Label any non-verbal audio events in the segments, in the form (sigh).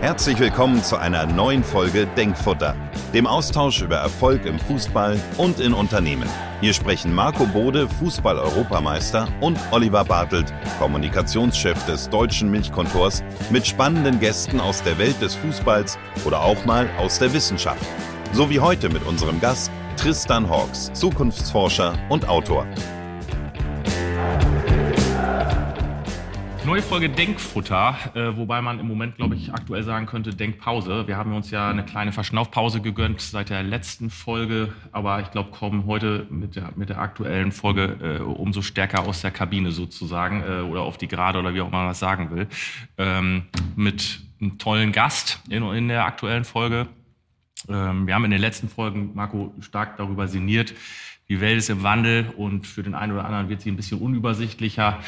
Herzlich willkommen zu einer neuen Folge Denkfutter, dem Austausch über Erfolg im Fußball und in Unternehmen. Hier sprechen Marco Bode, Fußball-Europameister, und Oliver Bartelt, Kommunikationschef des deutschen Milchkontors, mit spannenden Gästen aus der Welt des Fußballs oder auch mal aus der Wissenschaft. So wie heute mit unserem Gast Tristan Hawks, Zukunftsforscher und Autor. Neue Folge Denkfutter, äh, wobei man im Moment, glaube ich, aktuell sagen könnte Denkpause. Wir haben uns ja eine kleine Verschnaufpause gegönnt seit der letzten Folge, aber ich glaube, kommen heute mit der, mit der aktuellen Folge äh, umso stärker aus der Kabine sozusagen äh, oder auf die Gerade oder wie auch immer man das sagen will. Ähm, mit einem tollen Gast in, in der aktuellen Folge. Ähm, wir haben in den letzten Folgen, Marco, stark darüber sinniert, die Welt ist im Wandel und für den einen oder anderen wird sie ein bisschen unübersichtlicher.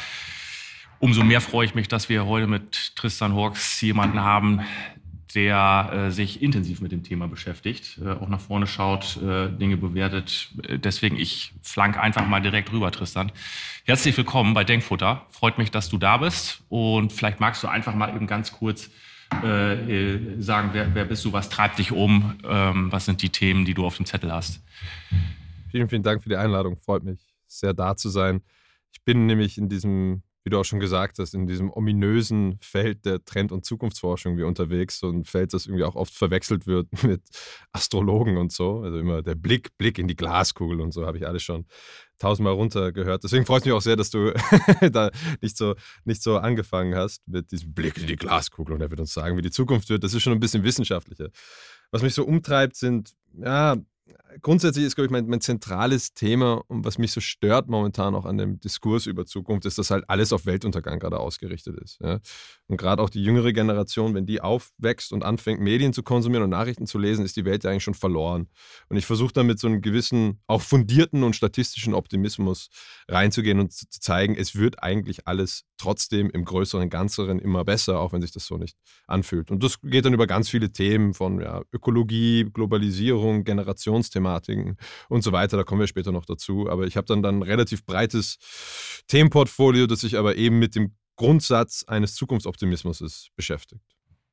Umso mehr freue ich mich, dass wir heute mit Tristan Hawks jemanden haben, der äh, sich intensiv mit dem Thema beschäftigt, äh, auch nach vorne schaut, äh, Dinge bewertet. Deswegen, ich flank einfach mal direkt rüber, Tristan. Herzlich willkommen bei Denkfutter. Freut mich, dass du da bist. Und vielleicht magst du einfach mal eben ganz kurz äh, sagen, wer, wer, bist du, was treibt dich um, ähm, was sind die Themen, die du auf dem Zettel hast. Vielen, vielen Dank für die Einladung. Freut mich sehr da zu sein. Ich bin nämlich in diesem wie du auch schon gesagt hast, in diesem ominösen Feld der Trend- und Zukunftsforschung wie unterwegs. So ein Feld, das irgendwie auch oft verwechselt wird (laughs) mit Astrologen und so. Also immer der Blick, Blick in die Glaskugel und so habe ich alles schon tausendmal runtergehört. Deswegen freut es mich auch sehr, dass du (laughs) da nicht so, nicht so angefangen hast mit diesem Blick in die Glaskugel und er wird uns sagen, wie die Zukunft wird. Das ist schon ein bisschen wissenschaftlicher. Was mich so umtreibt, sind ja grundsätzlich ist, glaube ich, mein, mein, zentrales Thema und was mich so stört momentan auch an dem Diskurs über Zukunft, ist, dass halt alles auf Weltuntergang gerade ausgerichtet ist. Ja? Und gerade auch die jüngere Generation, wenn die aufwächst und anfängt, Medien zu konsumieren und Nachrichten zu lesen, ist die Welt ja eigentlich schon verloren. Und ich versuche damit so einen gewissen, auch fundierten und statistischen Optimismus reinzugehen und zu zeigen, es wird eigentlich alles trotzdem im größeren Ganzeren immer besser, auch wenn sich das so nicht anfühlt. Und das geht dann über ganz viele Themen von ja, Ökologie, Globalisierung, Generationsthematiken und so weiter. Da kommen wir später noch dazu. Aber ich habe dann, dann ein relativ breites Themenportfolio, das sich aber eben mit dem Grundsatz eines Zukunftsoptimismus beschäftigt.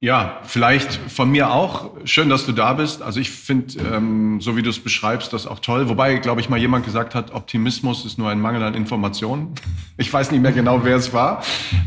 Ja, vielleicht von mir auch. Schön, dass du da bist. Also ich finde, ähm, so wie du es beschreibst, das auch toll. Wobei, glaube ich, mal jemand gesagt hat, Optimismus ist nur ein Mangel an Informationen. (laughs) Ich weiß nicht mehr genau, wer es war.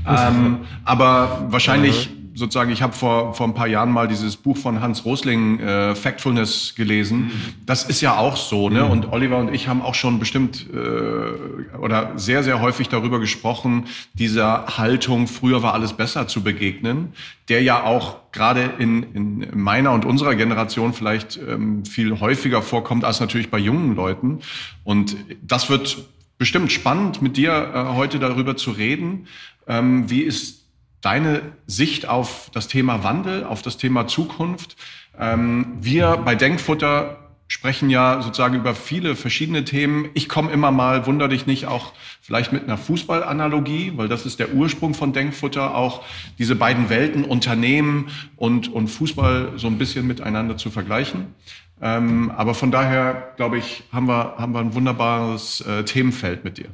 Ähm, aber wahrscheinlich sozusagen, ich habe vor, vor ein paar Jahren mal dieses Buch von Hans Rosling, äh, Factfulness, gelesen. Mhm. Das ist ja auch so, ne? Mhm. Und Oliver und ich haben auch schon bestimmt äh, oder sehr, sehr häufig darüber gesprochen, dieser Haltung, früher war alles besser zu begegnen, der ja auch gerade in, in meiner und unserer Generation vielleicht ähm, viel häufiger vorkommt als natürlich bei jungen Leuten. Und das wird bestimmt spannend, mit dir äh, heute darüber zu reden. Ähm, wie ist deine Sicht auf das Thema Wandel, auf das Thema Zukunft. Ähm, wir bei Denkfutter sprechen ja sozusagen über viele verschiedene Themen. Ich komme immer mal, wunder dich nicht, auch vielleicht mit einer Fußballanalogie, weil das ist der Ursprung von Denkfutter, auch diese beiden Welten, Unternehmen und, und Fußball so ein bisschen miteinander zu vergleichen. Ähm, aber von daher, glaube ich, haben wir, haben wir ein wunderbares äh, Themenfeld mit dir.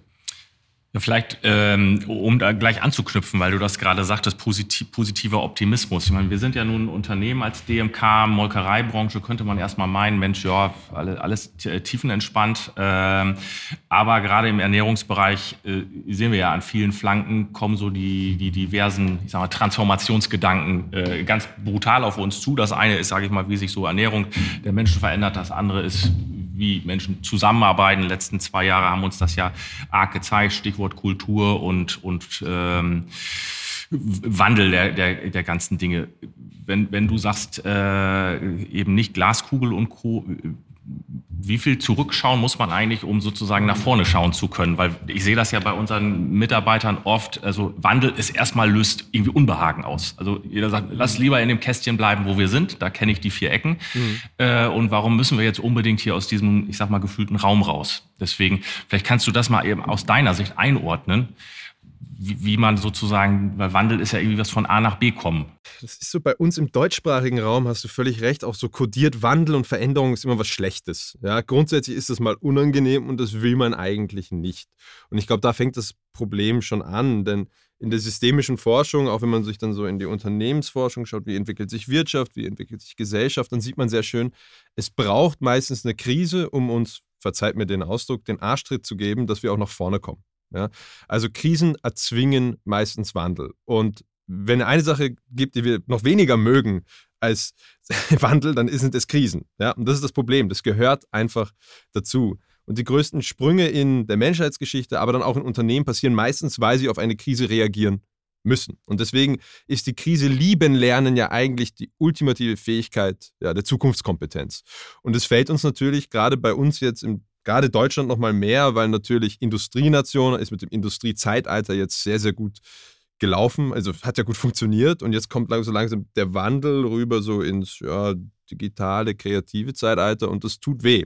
Vielleicht, ähm, um da gleich anzuknüpfen, weil du das gerade sagtest, positiv, positiver Optimismus. Ich meine, wir sind ja nun ein Unternehmen als DMK, Molkereibranche, könnte man erstmal meinen, Mensch, ja, alles, alles tiefenentspannt. Ähm, aber gerade im Ernährungsbereich äh, sehen wir ja an vielen Flanken kommen so die, die diversen, ich sag mal, Transformationsgedanken äh, ganz brutal auf uns zu. Das eine ist, sage ich mal, wie sich so Ernährung der Menschen verändert. Das andere ist, wie Menschen zusammenarbeiten. Die letzten zwei Jahre haben uns das ja arg gezeigt. Stichwort Kultur und, und ähm, Wandel der, der, der ganzen Dinge. Wenn, wenn du sagst, äh, eben nicht Glaskugel und Co., wie viel zurückschauen muss man eigentlich, um sozusagen nach vorne schauen zu können? Weil ich sehe das ja bei unseren Mitarbeitern oft, also Wandel ist erstmal löst irgendwie Unbehagen aus. Also jeder sagt, lass lieber in dem Kästchen bleiben, wo wir sind, da kenne ich die vier Ecken. Mhm. Äh, und warum müssen wir jetzt unbedingt hier aus diesem, ich sag mal, gefühlten Raum raus? Deswegen, vielleicht kannst du das mal eben aus deiner Sicht einordnen wie, wie man sozusagen, weil Wandel ist ja irgendwie was von A nach B kommen. Das ist so bei uns im deutschsprachigen Raum, hast du völlig recht, auch so kodiert, Wandel und Veränderung ist immer was Schlechtes. Ja, grundsätzlich ist das mal unangenehm und das will man eigentlich nicht. Und ich glaube, da fängt das Problem schon an, denn in der systemischen Forschung, auch wenn man sich dann so in die Unternehmensforschung schaut, wie entwickelt sich Wirtschaft, wie entwickelt sich Gesellschaft, dann sieht man sehr schön, es braucht meistens eine Krise, um uns, verzeiht mir den Ausdruck, den Arschtritt zu geben, dass wir auch nach vorne kommen. Ja? Also Krisen erzwingen meistens Wandel. Und wenn eine Sache gibt, die wir noch weniger mögen als (laughs) Wandel, dann sind es Krisen. Ja? Und das ist das Problem. Das gehört einfach dazu. Und die größten Sprünge in der Menschheitsgeschichte, aber dann auch in Unternehmen passieren meistens, weil sie auf eine Krise reagieren müssen. Und deswegen ist die Krise lieben lernen ja eigentlich die ultimative Fähigkeit ja, der Zukunftskompetenz. Und es fällt uns natürlich gerade bei uns jetzt im gerade Deutschland noch mal mehr, weil natürlich Industrienation ist mit dem Industriezeitalter jetzt sehr sehr gut gelaufen, also hat ja gut funktioniert und jetzt kommt langsam, langsam der Wandel rüber so ins ja, digitale, kreative Zeitalter und das tut weh.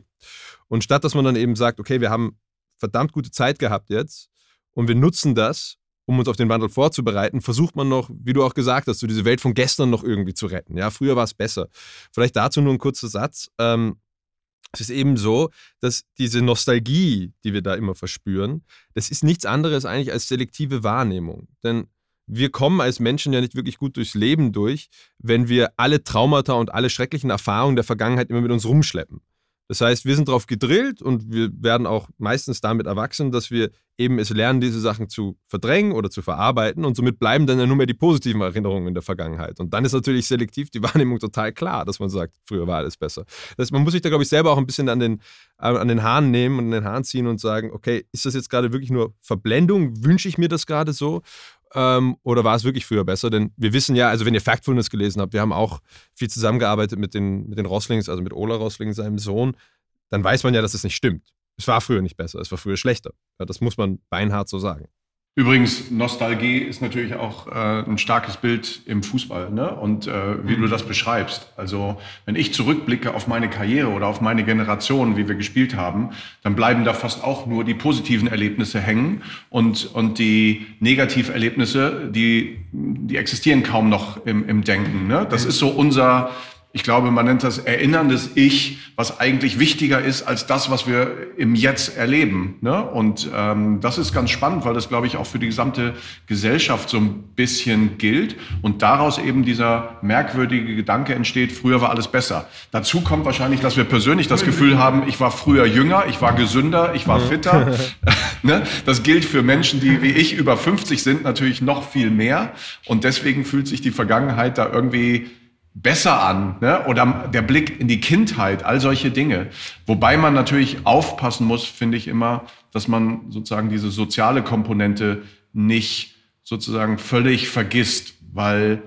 Und statt dass man dann eben sagt, okay, wir haben verdammt gute Zeit gehabt jetzt und wir nutzen das, um uns auf den Wandel vorzubereiten, versucht man noch, wie du auch gesagt hast, so diese Welt von gestern noch irgendwie zu retten. Ja, früher war es besser. Vielleicht dazu nur ein kurzer Satz. Ähm, es ist eben so, dass diese Nostalgie, die wir da immer verspüren, das ist nichts anderes eigentlich als selektive Wahrnehmung. Denn wir kommen als Menschen ja nicht wirklich gut durchs Leben durch, wenn wir alle Traumata und alle schrecklichen Erfahrungen der Vergangenheit immer mit uns rumschleppen. Das heißt, wir sind darauf gedrillt und wir werden auch meistens damit erwachsen, dass wir eben es lernen, diese Sachen zu verdrängen oder zu verarbeiten und somit bleiben dann ja nur mehr die positiven Erinnerungen in der Vergangenheit. Und dann ist natürlich selektiv die (laughs) Wahrnehmung total klar, dass man sagt, früher war alles besser. Das heißt, man muss sich da, glaube ich, selber auch ein bisschen an den, an den Haaren nehmen und an den Haaren ziehen und sagen, okay, ist das jetzt gerade wirklich nur Verblendung? Wünsche ich mir das gerade so? Ähm, oder war es wirklich früher besser? Denn wir wissen ja, also wenn ihr Factfulness gelesen habt, wir haben auch viel zusammengearbeitet mit den, mit den Roslings, also mit Ola Rosling, seinem Sohn, dann weiß man ja, dass es nicht stimmt. Es war früher nicht besser, es war früher schlechter. Ja, das muss man beinhart so sagen. Übrigens, Nostalgie ist natürlich auch äh, ein starkes Bild im Fußball. Ne? Und äh, wie du das beschreibst. Also wenn ich zurückblicke auf meine Karriere oder auf meine Generation, wie wir gespielt haben, dann bleiben da fast auch nur die positiven Erlebnisse hängen. Und, und die Negativerlebnisse, die, die existieren kaum noch im, im Denken. Ne? Das ist so unser ich glaube, man nennt das erinnerndes Ich, was eigentlich wichtiger ist als das, was wir im Jetzt erleben. Ne? Und ähm, das ist ganz spannend, weil das, glaube ich, auch für die gesamte Gesellschaft so ein bisschen gilt und daraus eben dieser merkwürdige Gedanke entsteht, früher war alles besser. Dazu kommt wahrscheinlich, dass wir persönlich das Gefühl haben, ich war früher jünger, ich war gesünder, ich war fitter. (laughs) ne? Das gilt für Menschen, die wie ich über 50 sind, natürlich noch viel mehr. Und deswegen fühlt sich die Vergangenheit da irgendwie besser an ne? oder der Blick in die Kindheit, all solche Dinge. Wobei man natürlich aufpassen muss, finde ich immer, dass man sozusagen diese soziale Komponente nicht sozusagen völlig vergisst, weil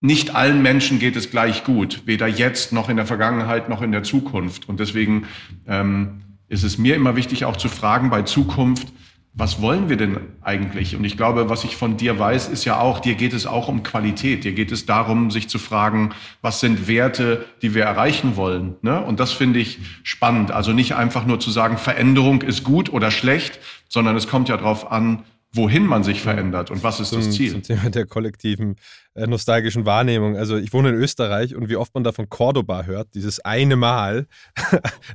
nicht allen Menschen geht es gleich gut, weder jetzt noch in der Vergangenheit noch in der Zukunft. Und deswegen ähm, ist es mir immer wichtig, auch zu fragen bei Zukunft, was wollen wir denn eigentlich? Und ich glaube, was ich von dir weiß, ist ja auch, dir geht es auch um Qualität. Dir geht es darum, sich zu fragen, was sind Werte, die wir erreichen wollen? Ne? Und das finde ich spannend. Also nicht einfach nur zu sagen, Veränderung ist gut oder schlecht, sondern es kommt ja darauf an, wohin man sich verändert und was ist zum, das Ziel. Zum Thema der kollektiven äh, nostalgischen Wahrnehmung. Also ich wohne in Österreich und wie oft man da von Cordoba hört, dieses eine Mal, (laughs)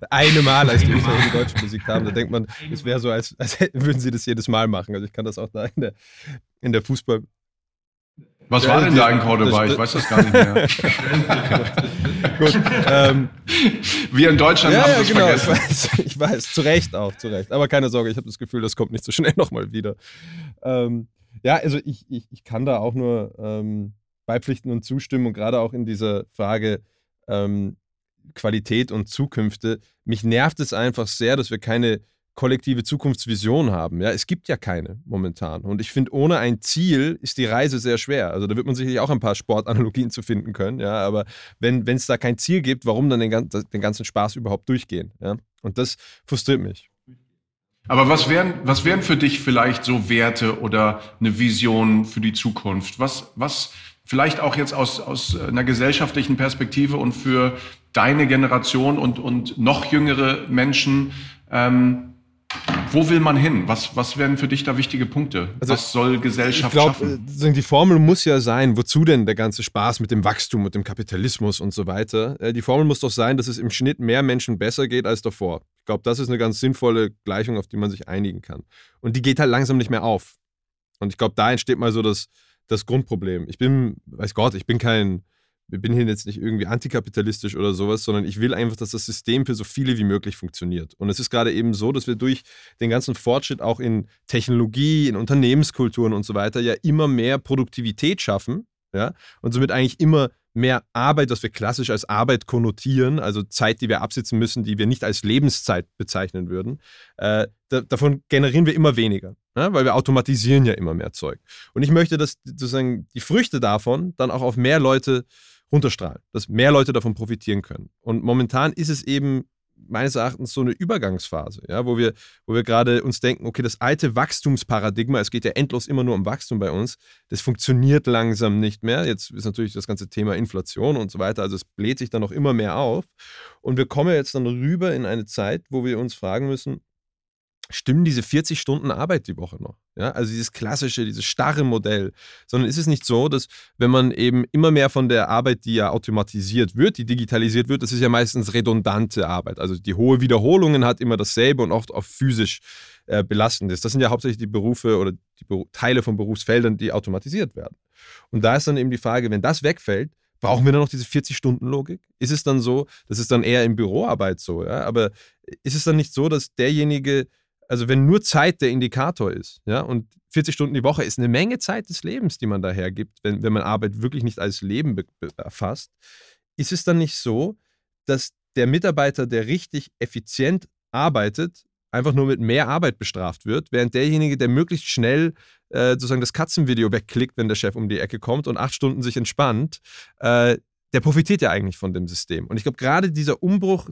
eine Mal, als die Österreicher die deutsche Musik haben, da denkt man, es wäre so, als, als (laughs) würden sie das jedes Mal machen. Also ich kann das auch da in der, in der Fußball- was war denn da in Cordoba? Ich weiß das gar nicht mehr. (laughs) Gut, ähm, Wir in Deutschland ja, haben das genau, vergessen. Ich weiß, ich weiß, zu Recht auch, zu Recht. Aber keine Sorge, ich habe das Gefühl, das kommt nicht so schnell (laughs) nochmal wieder. Ähm, ja, also ich, ich, ich kann da auch nur ähm, beipflichten und zustimmen und gerade auch in dieser Frage ähm, Qualität und Zukünfte. Mich nervt es einfach sehr, dass wir keine kollektive Zukunftsvision haben. Ja, es gibt ja keine momentan. Und ich finde, ohne ein Ziel ist die Reise sehr schwer. Also da wird man sicherlich auch ein paar Sportanalogien zu finden können. Ja, aber wenn es da kein Ziel gibt, warum dann den, den ganzen Spaß überhaupt durchgehen? Ja? Und das frustriert mich. Aber was wären, was wären für dich vielleicht so Werte oder eine Vision für die Zukunft? Was, was vielleicht auch jetzt aus, aus einer gesellschaftlichen Perspektive und für deine Generation und, und noch jüngere Menschen, ähm, wo will man hin? Was, was wären für dich da wichtige Punkte? Also, was soll Gesellschaft ich glaub, schaffen? Äh, die Formel muss ja sein, wozu denn der ganze Spaß mit dem Wachstum und dem Kapitalismus und so weiter? Äh, die Formel muss doch sein, dass es im Schnitt mehr Menschen besser geht als davor. Ich glaube, das ist eine ganz sinnvolle Gleichung, auf die man sich einigen kann. Und die geht halt langsam nicht mehr auf. Und ich glaube, da entsteht mal so das, das Grundproblem. Ich bin, weiß Gott, ich bin kein, ich bin hier jetzt nicht irgendwie antikapitalistisch oder sowas, sondern ich will einfach, dass das System für so viele wie möglich funktioniert. Und es ist gerade eben so, dass wir durch den ganzen Fortschritt auch in Technologie, in Unternehmenskulturen und so weiter ja immer mehr Produktivität schaffen, ja, und somit eigentlich immer mehr Arbeit, was wir klassisch als Arbeit konnotieren, also Zeit, die wir absitzen müssen, die wir nicht als Lebenszeit bezeichnen würden, äh, da, davon generieren wir immer weniger, ne? weil wir automatisieren ja immer mehr Zeug. Und ich möchte, dass sozusagen die Früchte davon dann auch auf mehr Leute runterstrahlen, dass mehr Leute davon profitieren können. Und momentan ist es eben meines Erachtens so eine Übergangsphase, ja, wo wir, wo wir gerade uns denken, okay, das alte Wachstumsparadigma, es geht ja endlos immer nur um Wachstum bei uns, das funktioniert langsam nicht mehr. Jetzt ist natürlich das ganze Thema Inflation und so weiter, also es bläht sich dann noch immer mehr auf. Und wir kommen jetzt dann rüber in eine Zeit, wo wir uns fragen müssen, stimmen diese 40 Stunden Arbeit die Woche noch? Ja, also dieses klassische, dieses starre Modell. Sondern ist es nicht so, dass wenn man eben immer mehr von der Arbeit, die ja automatisiert wird, die digitalisiert wird, das ist ja meistens redundante Arbeit. Also die hohe Wiederholungen hat immer dasselbe und oft auch physisch äh, belastend ist. Das sind ja hauptsächlich die Berufe oder die Beru Teile von Berufsfeldern, die automatisiert werden. Und da ist dann eben die Frage, wenn das wegfällt, Brauchen wir dann noch diese 40-Stunden-Logik? Ist es dann so, das ist dann eher in Büroarbeit so, ja? aber ist es dann nicht so, dass derjenige, also wenn nur Zeit der Indikator ist, ja, und 40 Stunden die Woche ist eine Menge Zeit des Lebens, die man da hergibt, wenn, wenn man Arbeit wirklich nicht als Leben erfasst, ist es dann nicht so, dass der Mitarbeiter, der richtig effizient arbeitet, einfach nur mit mehr Arbeit bestraft wird, während derjenige, der möglichst schnell äh, sozusagen das Katzenvideo wegklickt, wenn der Chef um die Ecke kommt und acht Stunden sich entspannt, äh, der profitiert ja eigentlich von dem System. Und ich glaube, gerade dieser Umbruch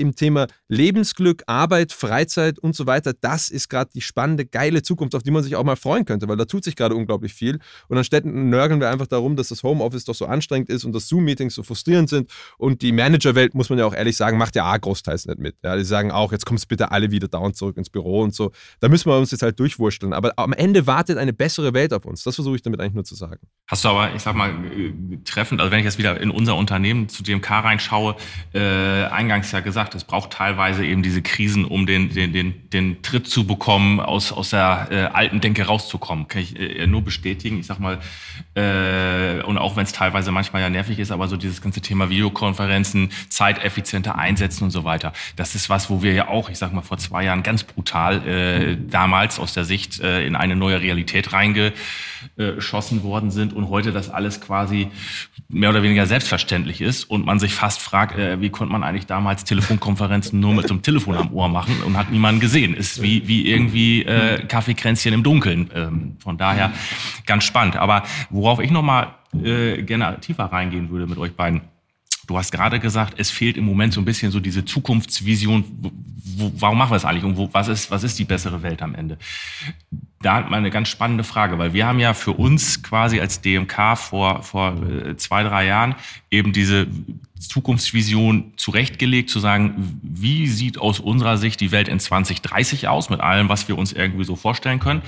im Thema Lebensglück, Arbeit, Freizeit und so weiter, das ist gerade die spannende, geile Zukunft, auf die man sich auch mal freuen könnte, weil da tut sich gerade unglaublich viel. Und anstatt nörgeln wir einfach darum, dass das Homeoffice doch so anstrengend ist und dass Zoom-Meetings so frustrierend sind. Und die Managerwelt, muss man ja auch ehrlich sagen, macht ja auch großteils nicht mit. Ja, die sagen auch, jetzt kommst bitte alle wieder dauernd zurück ins Büro und so. Da müssen wir uns jetzt halt durchwurschteln. Aber am Ende wartet eine bessere Welt auf uns. Das versuche ich damit eigentlich nur zu sagen. Hast du aber, ich sag mal, äh, treffend, also wenn ich jetzt wieder in unser Unternehmen zu DMK reinschaue, äh, eingangs ja gesagt, es braucht teilweise eben diese Krisen, um den, den, den, den Tritt zu bekommen, aus, aus der äh, alten Denke rauszukommen. Kann ich äh, nur bestätigen. Ich sag mal, äh, und auch wenn es teilweise manchmal ja nervig ist, aber so dieses ganze Thema Videokonferenzen, zeiteffizienter einsetzen und so weiter, das ist was, wo wir ja auch, ich sag mal, vor zwei Jahren ganz brutal äh, damals aus der Sicht äh, in eine neue Realität reingeschossen worden sind und heute das alles quasi mehr oder weniger selbstverständlich ist und man sich fast fragt, äh, wie konnte man eigentlich damals Telefonkonferenzen nur mit einem Telefon am Ohr machen und hat niemanden gesehen. Ist wie, wie irgendwie äh, Kaffeekränzchen im Dunkeln. Ähm, von daher ganz spannend. Aber worauf ich nochmal äh, gerne tiefer reingehen würde mit euch beiden, Du hast gerade gesagt, es fehlt im Moment so ein bisschen so diese Zukunftsvision. Wo, warum machen wir es eigentlich und wo, was, ist, was ist die bessere Welt am Ende? Da hat man eine ganz spannende Frage, weil wir haben ja für uns quasi als DMK vor, vor äh, zwei, drei Jahren eben diese Zukunftsvision zurechtgelegt, zu sagen, wie sieht aus unserer Sicht die Welt in 2030 aus, mit allem, was wir uns irgendwie so vorstellen können.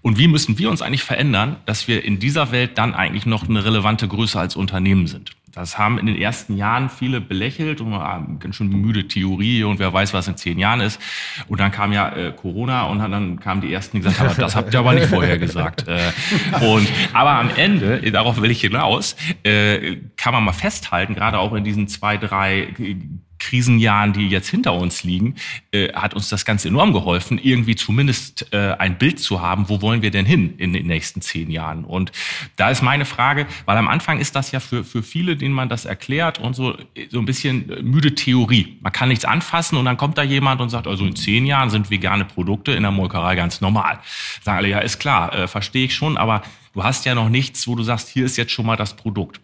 Und wie müssen wir uns eigentlich verändern, dass wir in dieser Welt dann eigentlich noch eine relevante Größe als Unternehmen sind. Das haben in den ersten Jahren viele belächelt und ah, ganz schön müde Theorie und wer weiß, was in zehn Jahren ist. Und dann kam ja äh, Corona und dann kamen die ersten, die gesagt haben, das habt ihr aber nicht vorher gesagt. Äh, und aber am Ende, darauf will ich hinaus, äh, kann man mal festhalten, gerade auch in diesen zwei, drei Krisenjahren, die jetzt hinter uns liegen, äh, hat uns das Ganze enorm geholfen, irgendwie zumindest äh, ein Bild zu haben, wo wollen wir denn hin in den nächsten zehn Jahren. Und da ist meine Frage, weil am Anfang ist das ja für, für viele, denen man das erklärt und so, so ein bisschen müde Theorie. Man kann nichts anfassen und dann kommt da jemand und sagt, also in zehn Jahren sind vegane Produkte in der Molkerei ganz normal. Sagen alle, ja, ist klar, äh, verstehe ich schon, aber du hast ja noch nichts, wo du sagst, hier ist jetzt schon mal das Produkt.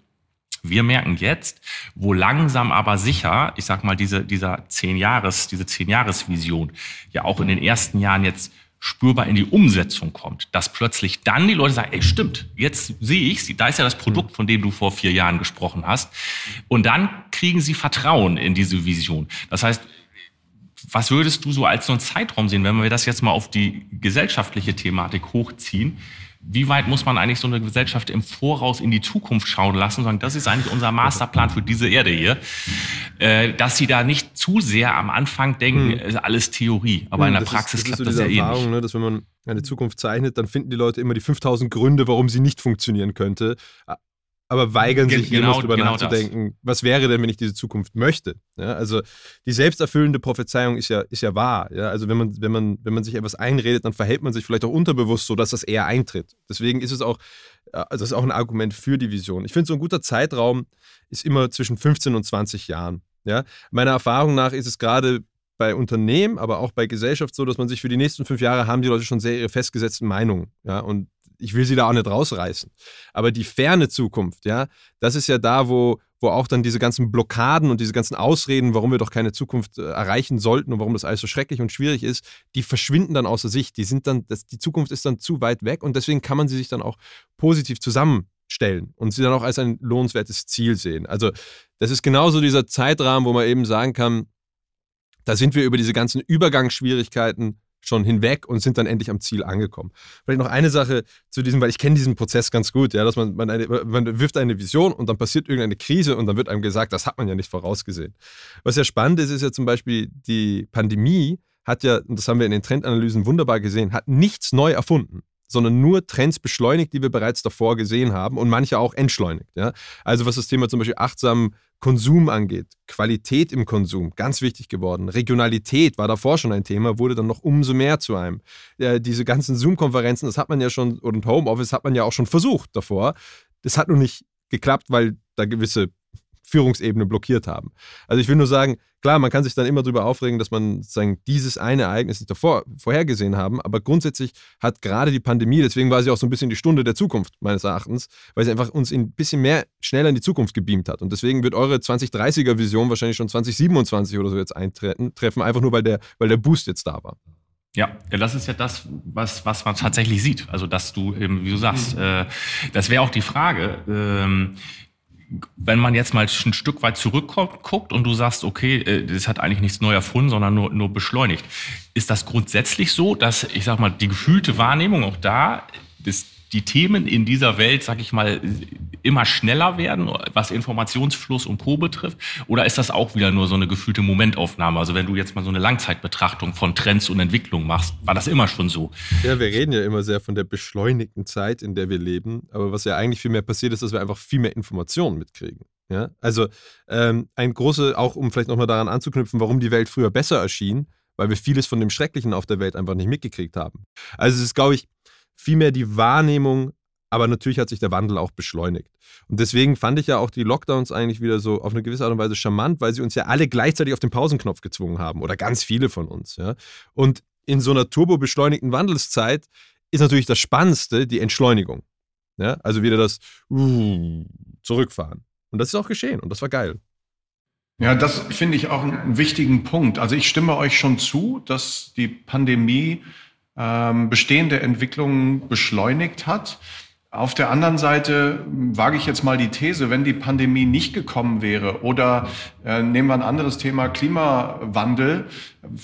Wir merken jetzt, wo langsam aber sicher, ich sag mal, diese, dieser zehn Jahres, diese zehn Jahresvision ja auch in den ersten Jahren jetzt spürbar in die Umsetzung kommt, dass plötzlich dann die Leute sagen, ey, stimmt, jetzt sehe ich, da ist ja das Produkt, von dem du vor vier Jahren gesprochen hast. Und dann kriegen sie Vertrauen in diese Vision. Das heißt, was würdest du so als so einen Zeitraum sehen, wenn wir das jetzt mal auf die gesellschaftliche Thematik hochziehen? Wie weit muss man eigentlich so eine Gesellschaft im Voraus in die Zukunft schauen lassen und sagen, das ist eigentlich unser Masterplan für diese Erde hier. äh, dass sie da nicht zu sehr am Anfang denken, hm. alles Theorie. Aber hm, in der Praxis ist, das klappt ist so das ja Erfahrung, eh nicht. Ne, dass wenn man eine Zukunft zeichnet, dann finden die Leute immer die 5000 Gründe, warum sie nicht funktionieren könnte aber weigern sich genau, jemals darüber genau nachzudenken, das. was wäre denn, wenn ich diese Zukunft möchte. Ja, also die selbsterfüllende Prophezeiung ist ja, ist ja wahr. Ja? Also wenn man, wenn, man, wenn man sich etwas einredet, dann verhält man sich vielleicht auch unterbewusst so, dass das eher eintritt. Deswegen ist es auch, also das ist auch ein Argument für die Vision. Ich finde, so ein guter Zeitraum ist immer zwischen 15 und 20 Jahren. Ja? Meiner Erfahrung nach ist es gerade bei Unternehmen, aber auch bei Gesellschaft so, dass man sich für die nächsten fünf Jahre haben die Leute schon sehr ihre festgesetzten Meinungen. Ja? Und ich will sie da auch nicht rausreißen. Aber die ferne Zukunft, ja, das ist ja da, wo, wo auch dann diese ganzen Blockaden und diese ganzen Ausreden, warum wir doch keine Zukunft äh, erreichen sollten und warum das alles so schrecklich und schwierig ist, die verschwinden dann außer Sicht. Die sind dann, das, die Zukunft ist dann zu weit weg und deswegen kann man sie sich dann auch positiv zusammenstellen und sie dann auch als ein lohnenswertes Ziel sehen. Also das ist genauso dieser Zeitrahmen, wo man eben sagen kann, da sind wir über diese ganzen Übergangsschwierigkeiten schon hinweg und sind dann endlich am Ziel angekommen. Vielleicht noch eine Sache zu diesem, weil ich kenne diesen Prozess ganz gut, ja, dass man, man, eine, man wirft eine Vision und dann passiert irgendeine Krise und dann wird einem gesagt, das hat man ja nicht vorausgesehen. Was ja spannend ist, ist ja zum Beispiel die Pandemie hat ja, und das haben wir in den Trendanalysen wunderbar gesehen, hat nichts neu erfunden sondern nur Trends beschleunigt, die wir bereits davor gesehen haben und manche auch entschleunigt. Ja? Also was das Thema zum Beispiel achtsamen Konsum angeht, Qualität im Konsum, ganz wichtig geworden. Regionalität war davor schon ein Thema, wurde dann noch umso mehr zu einem. Ja, diese ganzen Zoom-Konferenzen, das hat man ja schon, und Homeoffice hat man ja auch schon versucht davor. Das hat nur nicht geklappt, weil da gewisse Führungsebene blockiert haben. Also ich will nur sagen, klar, man kann sich dann immer darüber aufregen, dass man sozusagen dieses eine Ereignis nicht davor vorhergesehen haben, aber grundsätzlich hat gerade die Pandemie, deswegen war sie auch so ein bisschen die Stunde der Zukunft meines Erachtens, weil sie einfach uns ein bisschen mehr schneller in die Zukunft gebeamt hat. Und deswegen wird eure 2030er Vision wahrscheinlich schon 2027 oder so jetzt eintreffen, einfach nur weil der, weil der Boost jetzt da war. Ja, das ist ja das, was, was man tatsächlich sieht. Also, dass du eben, wie du sagst, mhm. äh, das wäre auch die Frage. Ähm, wenn man jetzt mal ein Stück weit zurückguckt und du sagst, okay, äh, das hat eigentlich nichts neu erfunden, sondern nur, nur beschleunigt. Ist das grundsätzlich so, dass, ich sag mal, die gefühlte Wahrnehmung auch da, das die Themen in dieser Welt, sag ich mal, immer schneller werden, was Informationsfluss und Co. betrifft? Oder ist das auch wieder nur so eine gefühlte Momentaufnahme? Also wenn du jetzt mal so eine Langzeitbetrachtung von Trends und Entwicklungen machst, war das immer schon so? Ja, wir reden ja immer sehr von der beschleunigten Zeit, in der wir leben. Aber was ja eigentlich viel mehr passiert ist, dass wir einfach viel mehr Informationen mitkriegen. Ja, also ähm, ein große, auch um vielleicht nochmal daran anzuknüpfen, warum die Welt früher besser erschien, weil wir vieles von dem Schrecklichen auf der Welt einfach nicht mitgekriegt haben. Also es ist, glaube ich, vielmehr die Wahrnehmung, aber natürlich hat sich der Wandel auch beschleunigt. Und deswegen fand ich ja auch die Lockdowns eigentlich wieder so auf eine gewisse Art und Weise charmant, weil sie uns ja alle gleichzeitig auf den Pausenknopf gezwungen haben oder ganz viele von uns. Ja. Und in so einer turbobeschleunigten Wandelszeit ist natürlich das Spannendste die Entschleunigung. Ja. Also wieder das uh, Zurückfahren. Und das ist auch geschehen und das war geil. Ja, das finde ich auch einen wichtigen Punkt. Also ich stimme euch schon zu, dass die Pandemie ähm, bestehende Entwicklungen beschleunigt hat. Auf der anderen Seite wage ich jetzt mal die These, wenn die Pandemie nicht gekommen wäre oder äh, nehmen wir ein anderes Thema Klimawandel,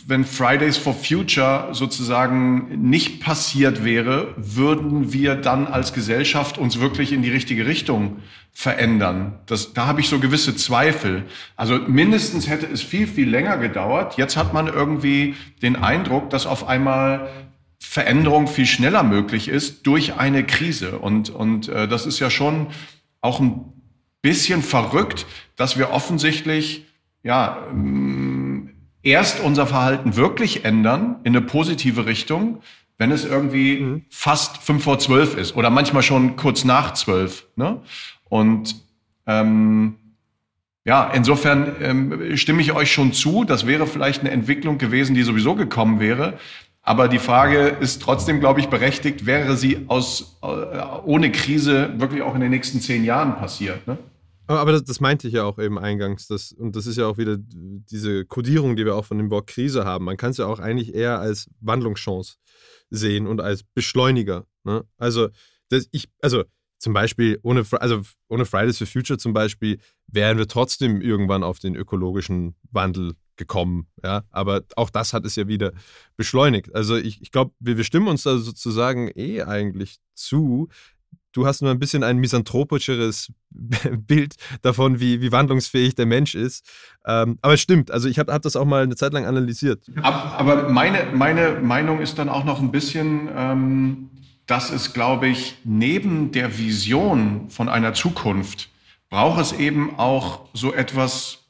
wenn Fridays for Future sozusagen nicht passiert wäre, würden wir dann als Gesellschaft uns wirklich in die richtige Richtung verändern? Das, da habe ich so gewisse Zweifel. Also mindestens hätte es viel, viel länger gedauert. Jetzt hat man irgendwie den Eindruck, dass auf einmal Veränderung viel schneller möglich ist durch eine Krise. Und, und äh, das ist ja schon auch ein bisschen verrückt, dass wir offensichtlich ja, ähm, erst unser Verhalten wirklich ändern in eine positive Richtung, wenn es irgendwie mhm. fast fünf vor zwölf ist oder manchmal schon kurz nach zwölf. Ne? Und ähm, ja, insofern ähm, stimme ich euch schon zu. Das wäre vielleicht eine Entwicklung gewesen, die sowieso gekommen wäre. Aber die Frage ist trotzdem, glaube ich, berechtigt, wäre sie aus, äh, ohne Krise wirklich auch in den nächsten zehn Jahren passiert. Ne? Aber das, das, meinte ich ja auch eben eingangs. Das, und das ist ja auch wieder diese Kodierung, die wir auch von dem Wort Krise haben. Man kann es ja auch eigentlich eher als Wandlungschance sehen und als Beschleuniger. Ne? Also, das, ich, also zum Beispiel ohne, also ohne Fridays for Future zum Beispiel wären wir trotzdem irgendwann auf den ökologischen Wandel gekommen. Ja? Aber auch das hat es ja wieder beschleunigt. Also ich, ich glaube, wir, wir stimmen uns da sozusagen eh eigentlich zu. Du hast nur ein bisschen ein misanthropischeres (laughs) Bild davon, wie, wie wandlungsfähig der Mensch ist. Ähm, aber es stimmt, also ich habe hab das auch mal eine Zeit lang analysiert. Aber meine, meine Meinung ist dann auch noch ein bisschen, ähm, dass es, glaube ich, neben der Vision von einer Zukunft braucht es eben auch so etwas,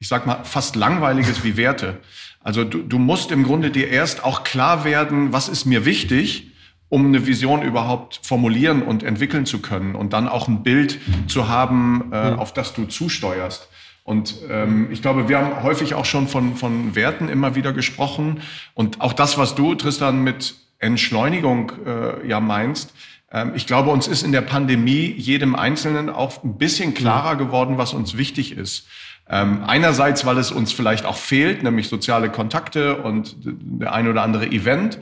ich sag mal, fast langweiliges wie Werte. Also du, du musst im Grunde dir erst auch klar werden, was ist mir wichtig, um eine Vision überhaupt formulieren und entwickeln zu können und dann auch ein Bild zu haben, äh, auf das du zusteuerst. Und ähm, ich glaube, wir haben häufig auch schon von, von Werten immer wieder gesprochen. Und auch das, was du, Tristan, mit Entschleunigung äh, ja meinst, ähm, ich glaube, uns ist in der Pandemie jedem Einzelnen auch ein bisschen klarer geworden, was uns wichtig ist. Ähm, einerseits, weil es uns vielleicht auch fehlt, nämlich soziale Kontakte und der ein oder andere Event.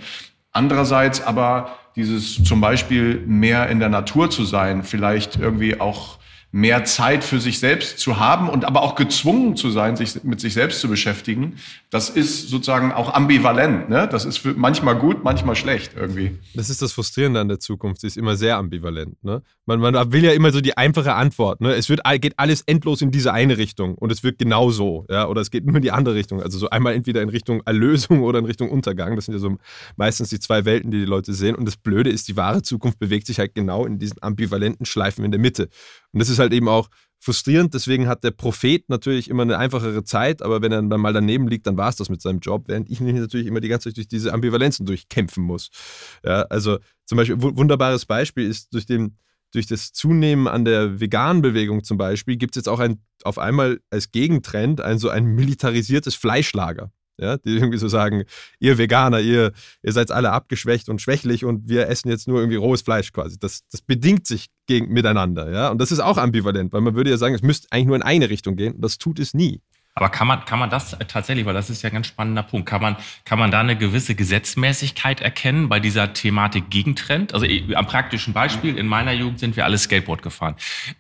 Andererseits aber dieses zum Beispiel mehr in der Natur zu sein, vielleicht irgendwie auch mehr Zeit für sich selbst zu haben und aber auch gezwungen zu sein, sich mit sich selbst zu beschäftigen, das ist sozusagen auch ambivalent. Ne? Das ist manchmal gut, manchmal schlecht irgendwie. Das ist das Frustrierende an der Zukunft, sie ist immer sehr ambivalent. Ne? Man, man will ja immer so die einfache Antwort. Ne? Es wird, geht alles endlos in diese eine Richtung und es wird genau so. Ja? Oder es geht nur in die andere Richtung. Also so einmal entweder in Richtung Erlösung oder in Richtung Untergang. Das sind ja so meistens die zwei Welten, die die Leute sehen. Und das Blöde ist, die wahre Zukunft bewegt sich halt genau in diesen ambivalenten Schleifen in der Mitte. Und das ist halt eben auch frustrierend. Deswegen hat der Prophet natürlich immer eine einfachere Zeit, aber wenn er dann mal daneben liegt, dann war es das mit seinem Job, während ich mich natürlich immer die ganze Zeit durch diese Ambivalenzen durchkämpfen muss. Ja, also zum Beispiel, wunderbares Beispiel ist durch den durch das Zunehmen an der veganen Bewegung zum Beispiel gibt es jetzt auch ein, auf einmal als Gegentrend ein so ein militarisiertes Fleischlager ja, die irgendwie so sagen, ihr Veganer, ihr, ihr seid alle abgeschwächt und schwächlich und wir essen jetzt nur irgendwie rohes Fleisch quasi. Das, das bedingt sich gegen, miteinander, ja. Und das ist auch ambivalent, weil man würde ja sagen, es müsste eigentlich nur in eine Richtung gehen das tut es nie. Aber kann man, kann man das tatsächlich, weil das ist ja ein ganz spannender Punkt, kann man, kann man da eine gewisse Gesetzmäßigkeit erkennen bei dieser Thematik Gegentrend? Also am praktischen Beispiel, in meiner Jugend sind wir alle Skateboard gefahren.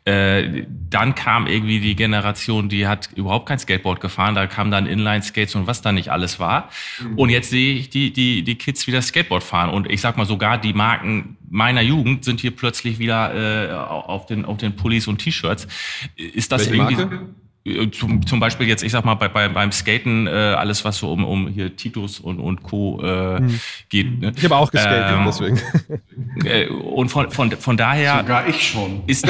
Äh, dann kam irgendwie die Generation, die hat überhaupt kein Skateboard gefahren, da kam dann Inline-Skates und was da nicht alles war. Mhm. Und jetzt sehe ich die, die, die Kids wieder Skateboard fahren. Und ich sag mal, sogar die Marken meiner Jugend sind hier plötzlich wieder äh, auf den, auf den Pullis und T-Shirts. Ist das Welche irgendwie... Marke? Äh, zum, zum Beispiel jetzt, ich sag mal, bei, bei, beim Skaten, äh, alles, was so um, um hier Titus und, und Co. Äh, hm. geht. Ne? Ich habe auch geskatet, ähm, deswegen. (laughs) Äh, und von, von, von daher. Sogar ich schon. Ist,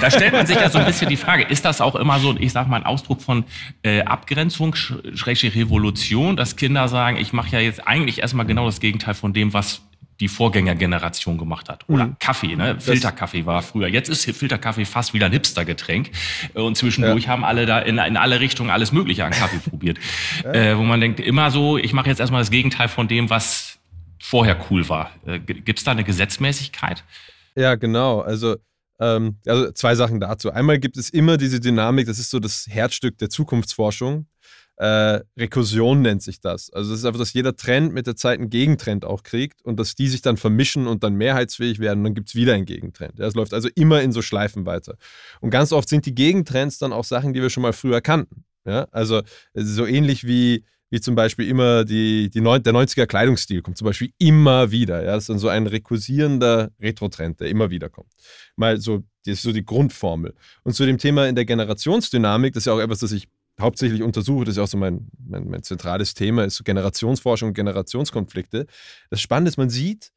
da stellt man sich ja so ein bisschen die Frage, ist das auch immer so, ich sag mal, ein Ausdruck von äh, Abgrenzung, schrägstrich Revolution, dass Kinder sagen, ich mache ja jetzt eigentlich erstmal genau das Gegenteil von dem, was die Vorgängergeneration gemacht hat. Oder mhm. Kaffee, ne? Filterkaffee war früher. Jetzt ist Filterkaffee fast wieder ein Hipstergetränk. Und zwischendurch ja. haben alle da in, in alle Richtungen alles Mögliche an Kaffee (laughs) probiert. Ja. Äh, wo man denkt, immer so, ich mache jetzt erstmal das Gegenteil von dem, was vorher cool war. Äh, Gibt es da eine Gesetzmäßigkeit? Ja, genau. Also ähm, also zwei Sachen dazu. Einmal gibt es immer diese Dynamik, das ist so das Herzstück der Zukunftsforschung, äh, Rekursion nennt sich das. Also es ist einfach, dass jeder Trend mit der Zeit einen Gegentrend auch kriegt und dass die sich dann vermischen und dann mehrheitsfähig werden und dann gibt es wieder einen Gegentrend. Ja, es läuft also immer in so Schleifen weiter. Und ganz oft sind die Gegentrends dann auch Sachen, die wir schon mal früher kannten. Ja, also so ähnlich wie, wie zum Beispiel immer die, die Neun der 90er Kleidungsstil kommt zum Beispiel immer wieder. Ja, das ist dann so ein rekursierender Retro-Trend, der immer wieder kommt. Mal so, das ist so die Grundformel. Und zu dem Thema in der Generationsdynamik, das ist ja auch etwas, das ich hauptsächlich untersuche, das ist auch so mein, mein, mein zentrales Thema, ist so Generationsforschung und Generationskonflikte. Das Spannende ist, man sieht,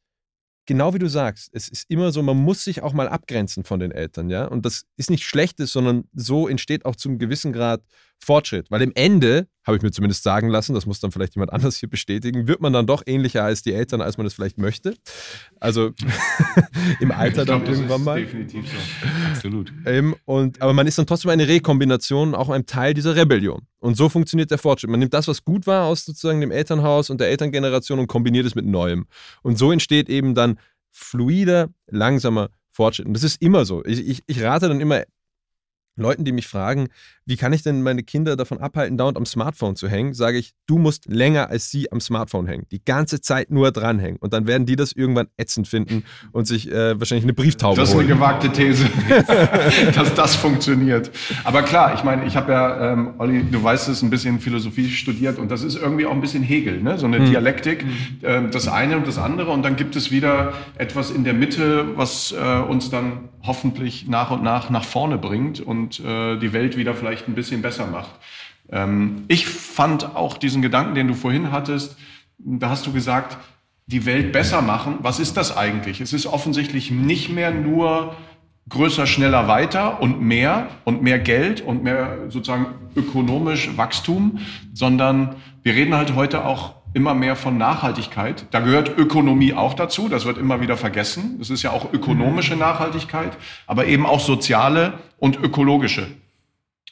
genau wie du sagst, es ist immer so, man muss sich auch mal abgrenzen von den Eltern, ja. Und das ist nicht Schlechtes, sondern so entsteht auch zum gewissen Grad Fortschritt. Weil im Ende, habe ich mir zumindest sagen lassen, das muss dann vielleicht jemand anders hier bestätigen, wird man dann doch ähnlicher als die Eltern, als man es vielleicht möchte. Also (laughs) im Alter ich dann glaub, irgendwann mal. Definitiv so. Absolut. Ähm, und, aber man ist dann trotzdem eine Rekombination, auch ein Teil dieser Rebellion. Und so funktioniert der Fortschritt. Man nimmt das, was gut war aus sozusagen dem Elternhaus und der Elterngeneration und kombiniert es mit Neuem. Und so entsteht eben dann fluider, langsamer Fortschritt. Und das ist immer so. Ich, ich, ich rate dann immer Leuten, die mich fragen, wie kann ich denn meine Kinder davon abhalten, dauernd am Smartphone zu hängen, sage ich, du musst länger als sie am Smartphone hängen. Die ganze Zeit nur dranhängen. Und dann werden die das irgendwann ätzend finden und sich äh, wahrscheinlich eine Brieftaube Das ist holen. eine gewagte These, (laughs) dass das funktioniert. Aber klar, ich meine, ich habe ja, ähm, Olli, du weißt es, ein bisschen Philosophie studiert und das ist irgendwie auch ein bisschen Hegel, ne? so eine Mhm. Dialektik, ähm, das eine und das andere und dann gibt es wieder etwas in der Mitte, was äh, uns dann hoffentlich nach und nach nach vorne bringt und äh, die Welt wieder vielleicht ein bisschen besser macht. Ähm, ich fand auch diesen Gedanken, den du vorhin hattest, da hast du gesagt, die Welt besser machen. Was ist das eigentlich? Es ist offensichtlich nicht mehr nur größer, schneller, weiter und mehr und mehr Geld und mehr sozusagen ökonomisch Wachstum, sondern wir reden halt heute auch immer mehr von Nachhaltigkeit. Da gehört Ökonomie auch dazu, das wird immer wieder vergessen. Es ist ja auch ökonomische Nachhaltigkeit, aber eben auch soziale und ökologische.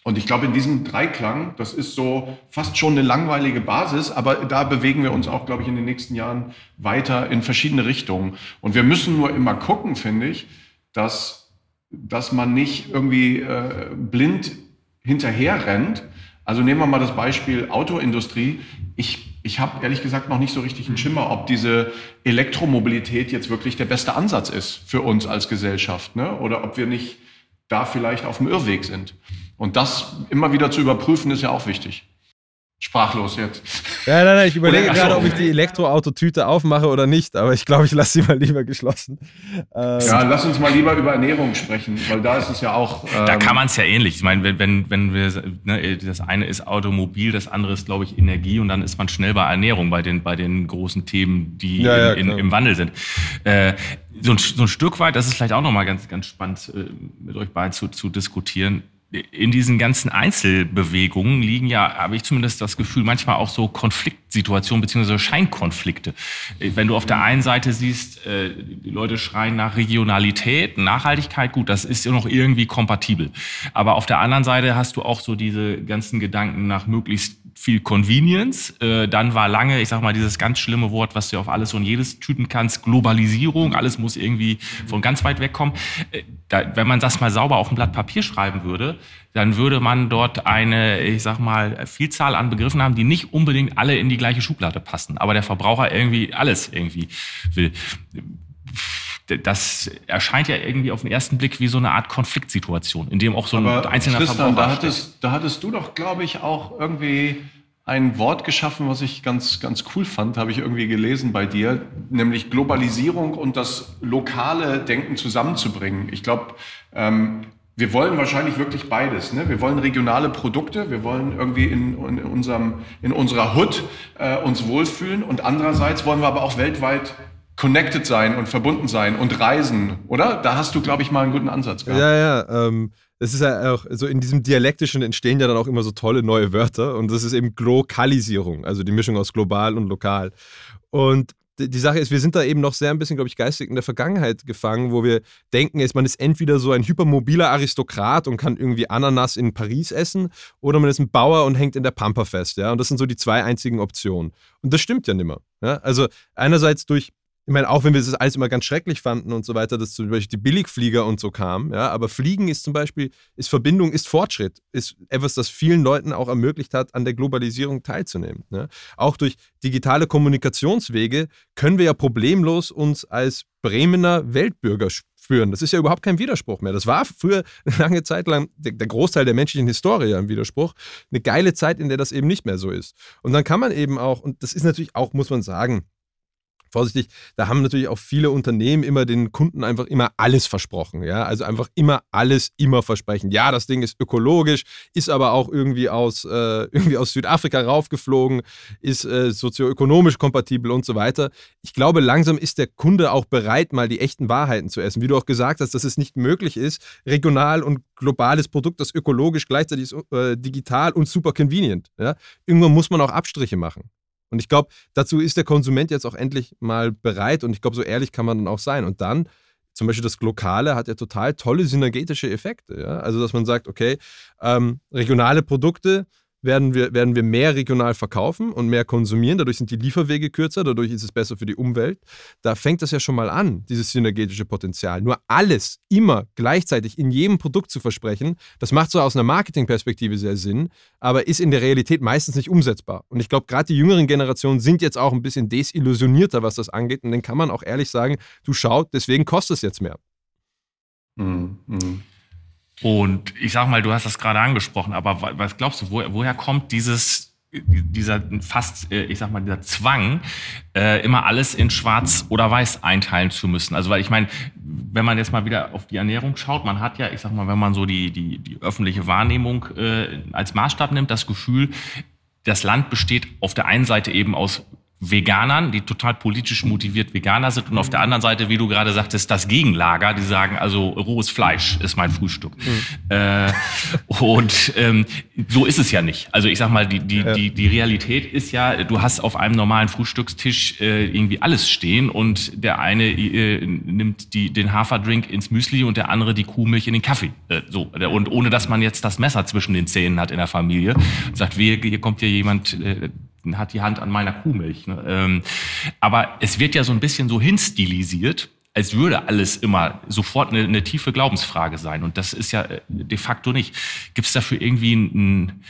Und ich glaube, in diesem Dreiklang, das ist so fast schon eine langweilige Basis, aber da bewegen wir uns auch, glaube ich, in den nächsten Jahren weiter in verschiedene Richtungen. Und wir müssen nur immer gucken, finde ich, dass, dass man nicht irgendwie äh, blind hinterher rennt. Also nehmen wir mal das Beispiel Autoindustrie. Ich, ich habe ehrlich gesagt noch nicht so richtig einen Schimmer, ob diese Elektromobilität jetzt wirklich der beste Ansatz ist für uns als Gesellschaft, ne? oder ob wir nicht da vielleicht auf dem Irrweg sind. Und das immer wieder zu überprüfen, ist ja auch wichtig. Sprachlos jetzt. Ja, nein, nein, ich überlege Oder- gerade, ob ich die Elektroautotüte aufmache oder nicht, aber ich glaube, ich lasse sie mal lieber geschlossen. Ähm, Ja, lass uns mal lieber über Ernährung sprechen, weil da ist es ja auch. Da ähm, kann man es ja ähnlich. Ich meine, wenn, wenn, wenn wir, ne, das eine ist Automobil, das andere ist, glaube ich, Energie und dann ist man schnell bei Ernährung, bei den, bei den großen Themen, die Ja, ja, in, in, im Wandel sind. Äh, so, ein, so ein Stück weit, das ist vielleicht auch nochmal ganz, ganz spannend äh, mit euch beiden zu, zu diskutieren. In diesen ganzen Einzelbewegungen liegen ja, habe ich zumindest das Gefühl, manchmal auch so Konfliktsituationen beziehungsweise Scheinkonflikte. Äh, Wenn du auf der einen Seite siehst, äh, die Leute schreien nach Regionalität, Nachhaltigkeit, gut, das ist ja noch irgendwie kompatibel. Aber auf der anderen Seite hast du auch so diese ganzen Gedanken nach möglichst viel Convenience. Äh, Dann war lange, ich sag mal, dieses ganz schlimme Wort, was du auf alles und jedes tüten kannst, Globalisierung. Alles muss irgendwie von ganz weit wegkommen. Äh, wenn man das mal sauber auf ein Blatt Papier schreiben würde, dann würde man dort eine, ich sag mal, Vielzahl an Begriffen haben, die nicht unbedingt alle in die gleiche Schublade passen. Aber der Verbraucher irgendwie alles irgendwie will das erscheint ja irgendwie auf den ersten Blick wie so eine Art Konfliktsituation, in dem auch so ein Aber einzelner Tristan, da hattest, da hattest du doch, glaube ich, auch irgendwie ein Wort geschaffen, was ich ganz, ganz cool fand, habe ich irgendwie gelesen bei dir, nämlich Globalisierung und das lokale Denken zusammenzubringen. Ich glaube, ähm, wir wollen wahrscheinlich wirklich beides. Ne? Wir wollen regionale Produkte, wir wollen irgendwie in, in, unserem, in unserer Hood äh, uns wohlfühlen und andererseits wollen wir aber auch weltweit connected sein und verbunden sein und reisen, oder? Da hast du, glaube ich, mal einen guten Ansatz gehabt. Ja, ja. Ähm, das ist ja auch, so in diesem Dialektischen entstehen ja dann auch immer so tolle neue Wörter und das ist eben Glokalisierung, also die Mischung aus global und lokal. Und die die Sache ist, wir sind da eben noch sehr ein bisschen, glaube ich, geistig in der Vergangenheit gefangen, wo wir denken, ist, man ist entweder so ein hypermobiler Aristokrat und kann irgendwie Ananas in Paris essen oder man ist ein Bauer und hängt in der Pampa fest. Ja? Und das sind so die zwei einzigen Optionen. Und das stimmt ja nimmer. Ja? Also einerseits durch ich meine, auch wenn wir das alles immer ganz schrecklich fanden und so weiter, dass zum Beispiel die Billigflieger und so kamen, ja, aber Fliegen ist zum Beispiel, ist Verbindung, ist Fortschritt, ist etwas, das vielen Leuten auch ermöglicht hat, an der Globalisierung teilzunehmen. Ja. Auch durch digitale Kommunikationswege können wir ja problemlos uns als Bremener Weltbürger spüren. Das ist ja überhaupt kein Widerspruch mehr. Das war früher eine (laughs) lange Zeit lang der, Großteil der menschlichen Historie ein Widerspruch. Eine geile Zeit, in der das eben nicht mehr so ist. Und dann kann man eben auch, und das ist natürlich auch, muss man sagen, vorsichtig, da haben natürlich auch viele Unternehmen immer den Kunden einfach immer alles versprochen. Ja? Also einfach immer alles, immer versprechen. Ja, das Ding ist ökologisch, ist aber auch irgendwie aus, äh, (laughs) irgendwie aus Südafrika raufgeflogen, ist äh, sozioökonomisch kompatibel und so weiter. Ich glaube, langsam ist der Kunde auch bereit, mal die echten Wahrheiten zu essen. Wie du auch gesagt hast, dass es nicht möglich ist, regional und globales Produkt, das ökologisch gleichzeitig ist, äh, digital und super convenient. Ja? Irgendwann muss man auch Abstriche machen. Und ich glaube, dazu ist der Konsument jetzt auch endlich mal bereit und ich glaube, so ehrlich kann man dann auch sein. Und dann, zum Beispiel das Lokale hat ja total tolle synergetische Effekte. Ja? Also, dass man sagt, okay, ähm, regionale Produkte werden wir, werden wir mehr regional verkaufen und mehr konsumieren. Dadurch sind die Lieferwege kürzer, dadurch ist es besser für die Umwelt. Da fängt das ja schon mal an, dieses synergetische Potenzial. Nur alles immer gleichzeitig in jedem Produkt zu versprechen, das macht so aus einer Marketingperspektive sehr Sinn, aber ist in der Realität meistens nicht umsetzbar. Und ich glaube, gerade die jüngeren Generationen sind jetzt auch ein bisschen desillusionierter, was das angeht. Und dann kann man auch ehrlich sagen, du schaut, deswegen kostet es jetzt mehr. Mhm. Und ich sag mal, du hast das gerade angesprochen, aber was glaubst du, wo, woher kommt dieses dieser fast, äh, ich sag mal, dieser Zwang, äh, immer alles in Schwarz oder Weiß einteilen zu müssen. Also weil ich meine, wenn man jetzt mal wieder auf die Ernährung schaut, man hat ja, ich sag mal, wenn man so die die, die öffentliche Wahrnehmung äh, als Maßstab nimmt, das Gefühl, das Land besteht auf der einen Seite eben aus Veganern, die total politisch motiviert Veganer sind und auf der anderen Seite, wie du gerade sagtest, das Gegenlager, die sagen, also rohes Fleisch ist mein Frühstück. Mhm. Äh, und ähm, so ist es ja nicht. Also ich sag mal, die, die, ja. die, die Realität ist ja, du hast auf einem normalen Frühstückstisch äh, irgendwie alles stehen und der eine äh, nimmt die, den Haferdrink ins Müsli und der andere die Kuhmilch in den Kaffee. Äh, so. Und ohne dass man jetzt das Messer zwischen den Zähnen hat in der Familie und sagt, wie, hier kommt hier jemand, äh, hat die Hand an meiner Kuhmilch. Ne? Ähm, aber es wird ja so ein bisschen so hinstilisiert, als würde alles immer sofort eine, eine tiefe Glaubensfrage sein. Und das ist ja äh, de facto nicht. Gibt es dafür irgendwie ein,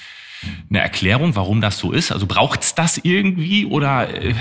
eine Erklärung, warum das so ist? Also braucht's das irgendwie oder... Äh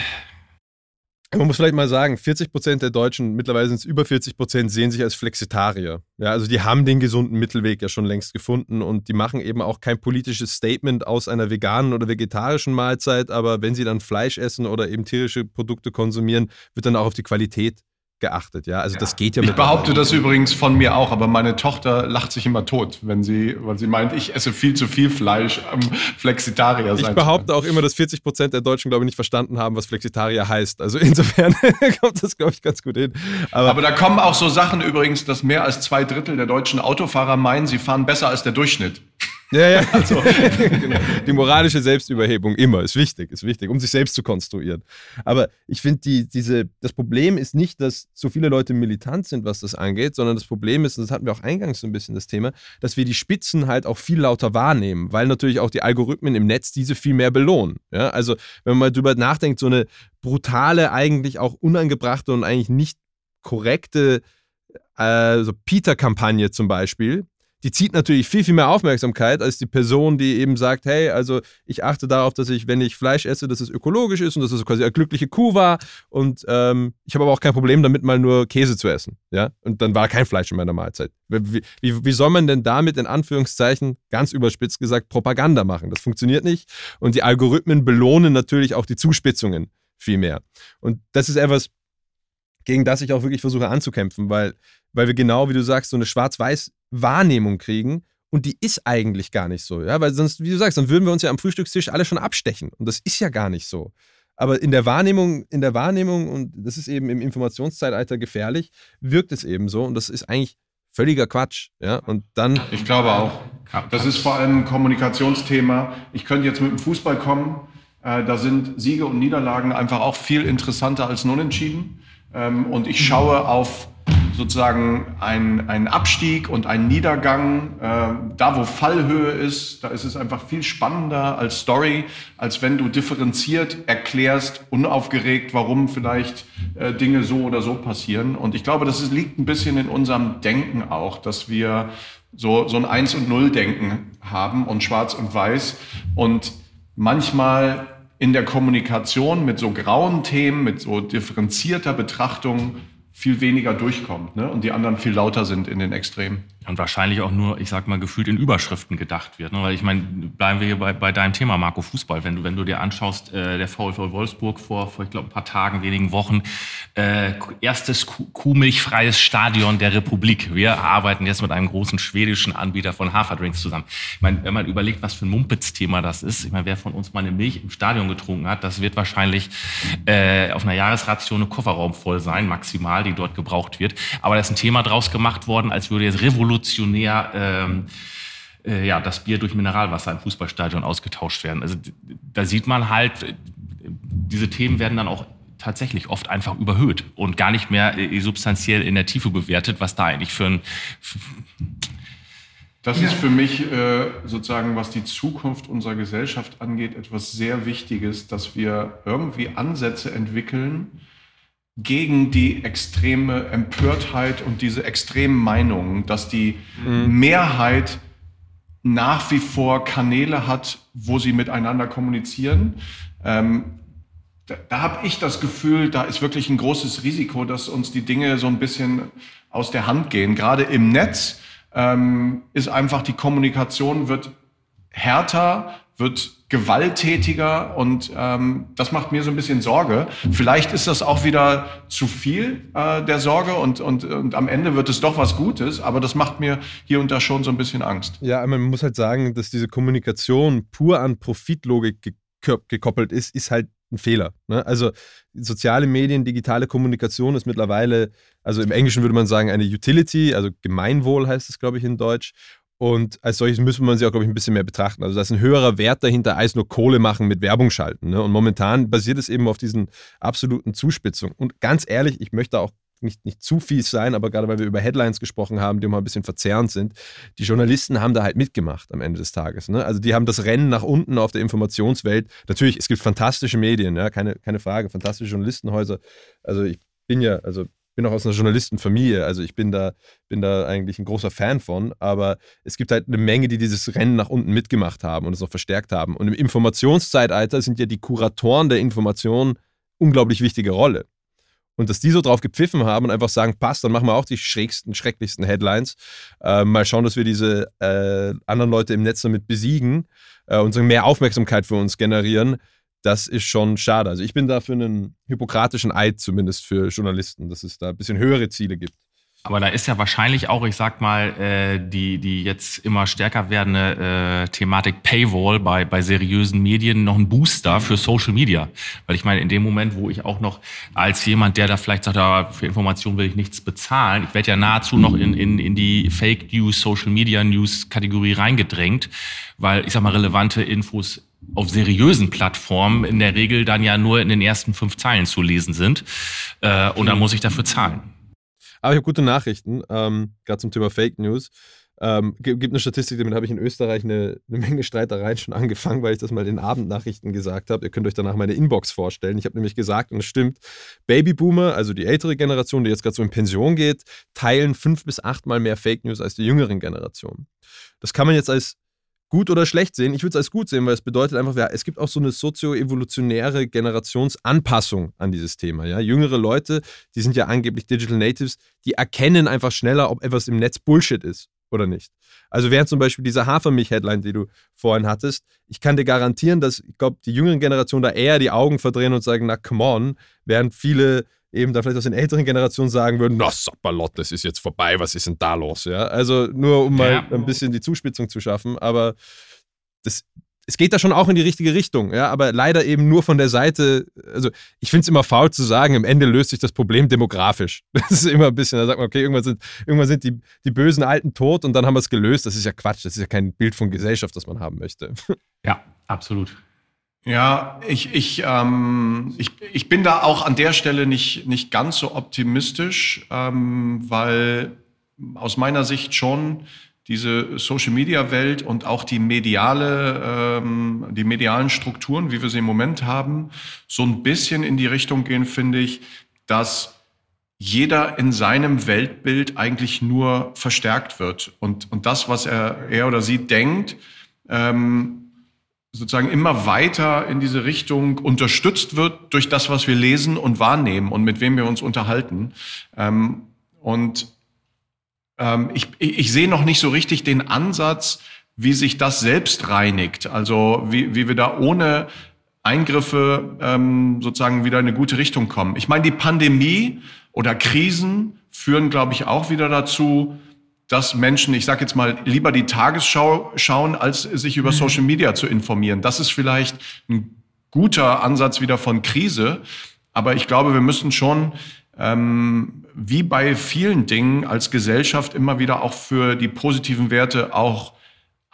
man muss vielleicht mal sagen, 40 Prozent der Deutschen, mittlerweile sind es über 40 Prozent, sehen sich als Flexitarier. Ja, also die haben den gesunden Mittelweg ja schon längst gefunden und die machen eben auch kein politisches Statement aus einer veganen oder vegetarischen Mahlzeit, aber wenn sie dann Fleisch essen oder eben tierische Produkte konsumieren, wird dann auch auf die Qualität geachtet. Ja, also ja. das geht ja. Ich behaupte das übrigens von mir auch, aber meine Tochter lacht sich immer tot, wenn sie, weil sie meint, ich esse viel zu viel Fleisch am Flexitarier sein. Ich behaupte auch immer, dass 40 Prozent der Deutschen, glaube ich, nicht verstanden haben, was Flexitarier heißt. Also insofern (laughs) kommt das, glaube ich, ganz gut hin. Aber, aber da kommen auch so Sachen übrigens, dass mehr als zwei Drittel der deutschen Autofahrer meinen, sie fahren besser als der Durchschnitt. Ja, ja. (laughs) Also, genau. Die moralische Selbstüberhebung immer ist wichtig, ist wichtig, um sich selbst zu konstruieren. Aber ich finde, die, diese, das Problem ist nicht, dass so viele Leute militant sind, was das angeht, sondern das Problem ist, und das hatten wir auch eingangs so ein bisschen das Thema, dass wir die Spitzen halt auch viel lauter wahrnehmen, weil natürlich auch die Algorithmen im Netz diese viel mehr belohnen. Ja? Also, wenn man mal drüber nachdenkt, so eine brutale, eigentlich auch unangebrachte und eigentlich nicht korrekte äh, so Peter-Kampagne zum Beispiel, die zieht natürlich viel, viel mehr Aufmerksamkeit als die Person, die eben sagt, hey, also ich achte darauf, dass ich, wenn ich Fleisch esse, dass es ökologisch ist und dass es quasi eine glückliche Kuh war und ähm, ich habe aber auch kein Problem damit, mal nur Käse zu essen, ja, und dann war kein Fleisch in meiner Mahlzeit. Wie, wie, wie soll man denn damit in Anführungszeichen, ganz überspitzt gesagt, Propaganda machen? Das funktioniert nicht und die Algorithmen belohnen natürlich auch die Zuspitzungen viel mehr. Und das ist etwas, gegen das ich auch wirklich versuche anzukämpfen, weil, weil wir genau, wie du sagst, so eine Schwarz-Weiß-Wahrnehmung kriegen und die ist eigentlich gar nicht so, ja, weil sonst, wie du sagst, dann würden wir uns ja am Frühstückstisch alle schon abstechen und das ist ja gar nicht so. Aber in der Wahrnehmung, in der Wahrnehmung, und das ist eben im Informationszeitalter gefährlich, wirkt es eben so und das ist eigentlich völliger Quatsch, ja, und dann... Ich glaube auch. Das ist vor allem ein Kommunikationsthema. Ich könnte jetzt mit dem Fußball kommen, äh, da sind Siege und Niederlagen einfach auch viel interessanter als Unentschieden. Ähm, und ich schaue auf sozusagen einen, einen Abstieg und einen Niedergang. Äh, da, wo Fallhöhe ist, da ist es einfach viel spannender als Story, als wenn du differenziert erklärst, unaufgeregt, warum vielleicht äh, Dinge so oder so passieren. Und ich glaube, das liegt ein bisschen in unserem Denken auch, dass wir so, so ein Eins- und Null-Denken haben und Schwarz und Weiß. Und manchmal in der Kommunikation mit so grauen Themen, mit so differenzierter Betrachtung viel weniger durchkommt ne? und die anderen viel lauter sind in den Extremen. Und wahrscheinlich auch nur, ich sag mal, gefühlt in Überschriften gedacht wird. Ne? Weil ich meine, bleiben wir hier bei, bei deinem Thema, Marco, Fußball. Wenn du, wenn du dir anschaust, äh, der VfL Wolfsburg vor, vor ich glaube, ein paar Tagen, wenigen Wochen, äh, erstes kuhmilchfreies Stadion der Republik. Wir arbeiten jetzt mit einem großen schwedischen Anbieter von Haferdrinks zusammen. Ich meine, wenn man überlegt, was für ein Mumpitz-Thema das ist, ich meine, wer von uns mal eine Milch im Stadion getrunken hat, das wird wahrscheinlich äh, auf einer Jahresration eine Kofferraum voll sein, maximal, die dort gebraucht wird. Aber da ist ein Thema draus gemacht worden, als würde jetzt revolutionieren revolutionär ähm, äh, ja, das Bier durch Mineralwasser im Fußballstadion ausgetauscht werden. Also da sieht man halt, diese Themen werden dann auch tatsächlich oft einfach überhöht und gar nicht mehr äh, substanziell in der Tiefe bewertet, was da eigentlich für ein Das ja. ist für mich äh, sozusagen, was die Zukunft unserer Gesellschaft angeht, etwas sehr Wichtiges, dass wir irgendwie Ansätze entwickeln gegen die extreme Empörtheit und diese extremen Meinungen, dass die mhm. Mehrheit nach wie vor Kanäle hat, wo sie miteinander kommunizieren. Ähm, da, da habe ich das Gefühl, da ist wirklich ein großes Risiko, dass uns die Dinge so ein bisschen aus der Hand gehen. Gerade im Netz ähm, ist einfach die Kommunikation wird härter, wird gewalttätiger und ähm, das macht mir so ein bisschen Sorge. Vielleicht ist das auch wieder zu viel äh, der Sorge und, und, und am Ende wird es doch was Gutes, aber das macht mir hier und da schon so ein bisschen Angst. Ja, man muss halt sagen, dass diese Kommunikation pur an Profitlogik gekoppelt ist, ist halt ein Fehler. Ne? Also soziale Medien, digitale Kommunikation ist mittlerweile, also im Englischen würde man sagen, eine Utility, also Gemeinwohl heißt es, glaube ich, in Deutsch. Und als solches müsste man sie auch, glaube ich, ein bisschen mehr betrachten. Also da ist ein höherer Wert dahinter, als nur Kohle machen mit Werbung schalten. Ne? Und momentan basiert es eben auf diesen absoluten Zuspitzungen. Und ganz ehrlich, ich möchte auch nicht, nicht zu fies sein, aber gerade weil wir über Headlines gesprochen haben, die immer ein bisschen verzerrend sind, die Journalisten haben da halt mitgemacht am Ende des Tages. Ne? Also die haben das Rennen nach unten auf der Informationswelt. Natürlich, es gibt fantastische Medien, ja, keine, keine Frage, fantastische Journalistenhäuser. Also ich bin ja, also bin auch aus einer Journalistenfamilie, also ich bin da, bin da eigentlich ein großer Fan von, aber es gibt halt eine Menge, die dieses Rennen nach unten mitgemacht haben und es noch verstärkt haben. Und im Informationszeitalter sind ja die Kuratoren der Information unglaublich wichtige Rolle. Und dass die so drauf gepfiffen haben und einfach sagen, passt, dann machen wir auch die schrägsten, schrecklichsten Headlines. Äh, mal schauen, dass wir diese äh, anderen Leute im Netz damit besiegen äh, und so mehr Aufmerksamkeit für uns generieren. Das ist schon schade. Also ich bin da für einen hippokratischen Eid zumindest für Journalisten, dass es da ein bisschen höhere Ziele gibt. Aber da ist ja wahrscheinlich auch, ich sag mal, äh, die, die jetzt immer stärker werdende äh, Thematik Paywall bei, bei seriösen Medien noch ein Booster für Social Media. Weil ich meine, in dem Moment, wo ich auch noch als jemand, der da vielleicht sagt, ja, für Informationen will ich nichts bezahlen, ich werde ja nahezu noch in, in, in die Fake News, Social Media News Kategorie reingedrängt, weil ich sag mal, relevante Infos auf seriösen Plattformen in der Regel dann ja nur in den ersten fünf Zeilen zu lesen sind. Äh, und dann muss ich dafür zahlen. Aber ich habe gute Nachrichten, ähm, gerade zum Thema Fake News. Ähm, gibt eine Statistik, damit habe ich in Österreich eine, eine, Menge Streitereien schon angefangen, weil ich das mal in Abendnachrichten gesagt habe. Ihr könnt euch danach meine Inbox vorstellen. Ich habe nämlich gesagt, und es stimmt, Babyboomer, also die ältere Generation, die jetzt gerade so in Pension geht, teilen fünf bis achtmal mehr Fake News als die jüngeren Generationen. Das kann man jetzt als gut oder schlecht sehen. Ich würde es als gut sehen, weil es bedeutet einfach, ja, es gibt auch so eine sozio-evolutionäre Generationsanpassung an dieses Thema. Ja? Jüngere Leute, die sind ja angeblich Digital Natives, die erkennen einfach schneller, ob etwas im Netz Bullshit ist oder nicht. Also während zum Beispiel dieser Hafermilch-Headline, die du vorhin hattest, ich kann dir garantieren, dass, ich glaube, die jüngeren Generationen da eher die Augen verdrehen und sagen, na come on, während viele eben da vielleicht aus den älteren Generationen sagen würden, na Sapperlot, das ist jetzt vorbei, was ist denn da los? Ja, also nur um mal ein bisschen die Zuspitzung zu schaffen, aber das, es geht da schon auch in die richtige Richtung, ja, aber leider eben nur von der Seite, also ich finde es immer faul zu sagen, im Ende löst sich das Problem demografisch. (laughs) Das ist immer ein bisschen, da sagt man, okay, irgendwann sind, irgendwann sind die, die bösen Alten tot und dann haben wir es gelöst. Das ist ja Quatsch, das ist ja kein Bild von Gesellschaft, das man haben möchte. Ja, absolut. Ja, ich, ich, ähm, ich, ich bin da auch an der Stelle nicht, nicht ganz so optimistisch, ähm, weil aus meiner Sicht schon diese Social-Media-Welt und auch die mediale, ähm, die medialen Strukturen, wie wir sie im Moment haben, so ein bisschen in die Richtung gehen, finde ich, dass jeder in seinem Weltbild eigentlich nur verstärkt wird. Und, und das, was er, er oder sie denkt, ähm, sozusagen immer weiter in diese Richtung unterstützt wird durch das, was wir lesen und wahrnehmen und mit wem wir uns unterhalten. Ähm, und ähm, ich, ich sehe noch nicht so richtig den Ansatz, wie sich das selbst reinigt. Also wie, wie wir da ohne Eingriffe ähm, sozusagen wieder in eine gute Richtung kommen. Ich meine, die Pandemie oder Krisen führen, glaube ich, auch wieder dazu, dass Menschen, ich sage jetzt mal, lieber die Tagesschau schauen, als sich über mhm. Social Media zu informieren. Das ist vielleicht ein guter Ansatz wieder von Krise. Aber ich glaube, wir müssen schon, ähm, wie bei vielen Dingen als Gesellschaft, immer wieder auch für die positiven Werte auch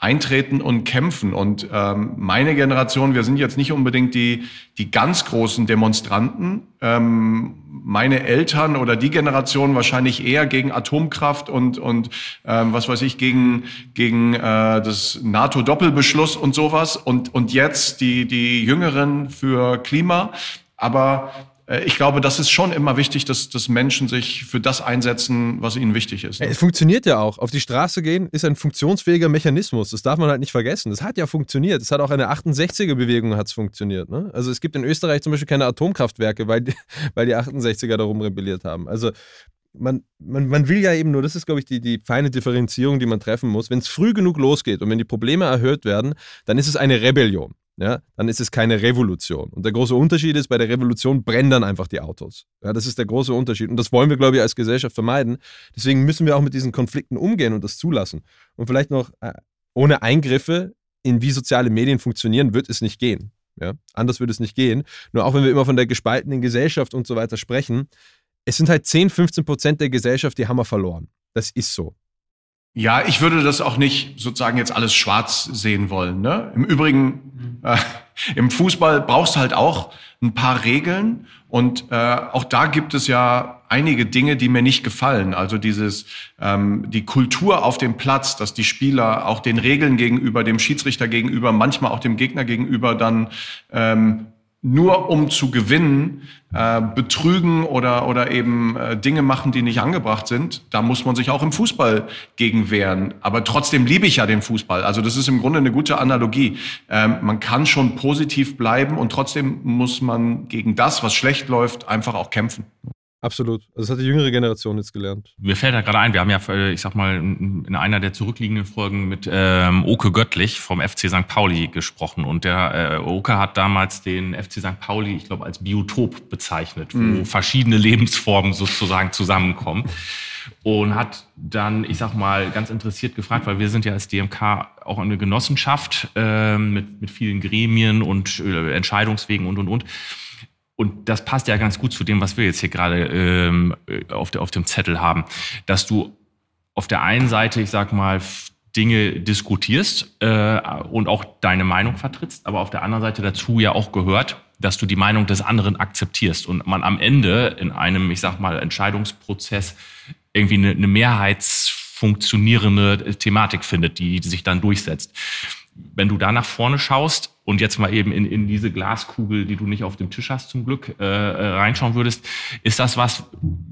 eintreten und kämpfen. Und ähm, meine Generation, wir sind jetzt nicht unbedingt die, die ganz großen Demonstranten. Ähm, meine Eltern oder die Generation wahrscheinlich eher gegen Atomkraft und, und ähm, was weiß ich, gegen, gegen äh, das NATO-Doppelbeschluss und sowas. Und, und jetzt die, die Jüngeren für Klima. Aber ich glaube, das ist schon immer wichtig, dass, dass Menschen sich für das einsetzen, was ihnen wichtig ist. Ne? Es funktioniert ja auch. Auf die Straße gehen ist ein funktionsfähiger Mechanismus. Das darf man halt nicht vergessen. Das hat ja funktioniert. Es hat auch eine 68er-Bewegung hat's funktioniert. Ne? Also es gibt in Österreich zum Beispiel keine Atomkraftwerke, weil die, (laughs) weil die 68er darum rebelliert haben. Also man, man, man will ja eben nur, das ist, glaube ich, die, die feine Differenzierung, die man treffen muss. Wenn es früh genug losgeht und wenn die Probleme erhöht werden, dann ist es eine Rebellion ja, dann ist es keine Revolution. Und der große Unterschied ist, bei der Revolution brennen dann einfach die Autos. Ja, das ist der große Unterschied. Und das wollen wir, glaube ich, als Gesellschaft vermeiden. Deswegen müssen wir auch mit diesen Konflikten umgehen und das zulassen. Und vielleicht noch, äh, ohne Eingriffe in wie soziale Medien funktionieren, wird es nicht gehen. Ja? Anders wird es nicht gehen. Nur auch wenn wir immer von der gespaltenen Gesellschaft und so weiter sprechen, es sind halt 10, 15 Prozent der Gesellschaft, die haben wir verloren. Das ist so. Ja, ich würde das auch nicht sozusagen jetzt alles schwarz sehen wollen. Ne? Im Übrigen, äh, im Fußball brauchst du halt auch ein paar Regeln und äh, auch da gibt es ja einige Dinge, die mir nicht gefallen. Also dieses ähm, die Kultur auf dem Platz, dass die Spieler auch den Regeln gegenüber, dem Schiedsrichter gegenüber, manchmal auch dem Gegner gegenüber dann ähm, nur um zu gewinnen, äh, betrügen oder, oder eben äh, Dinge machen, die nicht angebracht sind, da muss man sich auch im Fußball gegen wehren. Aber trotzdem liebe ich ja den Fußball. Also das ist im Grunde eine gute Analogie. Ähm, man kann schon positiv bleiben und trotzdem muss man gegen das, was schlecht läuft, einfach auch kämpfen. Absolut. Also das hat die jüngere Generation jetzt gelernt. Mir fällt da gerade ein, wir haben ja, äh, ich sag mal, in einer der zurückliegenden Folgen mit ähm, Oke Göttlich vom FC St. Pauli gesprochen. Und der äh, Oke hat damals den FC St. Pauli, ich glaube, als Biotop bezeichnet, wo mhm. verschiedene Lebensformen sozusagen zusammenkommen. Und hat dann, ich sag mal, ganz interessiert gefragt, weil wir sind ja als DMK auch eine Genossenschaft äh, mit, mit vielen Gremien und äh, Entscheidungswegen und, und, und und das passt ja ganz gut zu dem, was wir jetzt hier gerade ähm, auf, der, auf dem Zettel haben, dass du auf der einen Seite, ich sag mal, Dinge diskutierst äh, und auch deine Meinung vertrittst, aber auf der anderen Seite dazu ja auch gehört, dass du die Meinung des anderen akzeptierst. Und man am Ende in einem, ich sag mal, Entscheidungsprozess irgendwie eine, eine mehrheitsfunktionierende Thematik findet, die sich dann durchsetzt. Wenn du da nach vorne schaust und jetzt mal eben in, in diese Glaskugel, die du nicht auf dem Tisch hast zum Glück, äh, äh, reinschauen würdest, ist das was,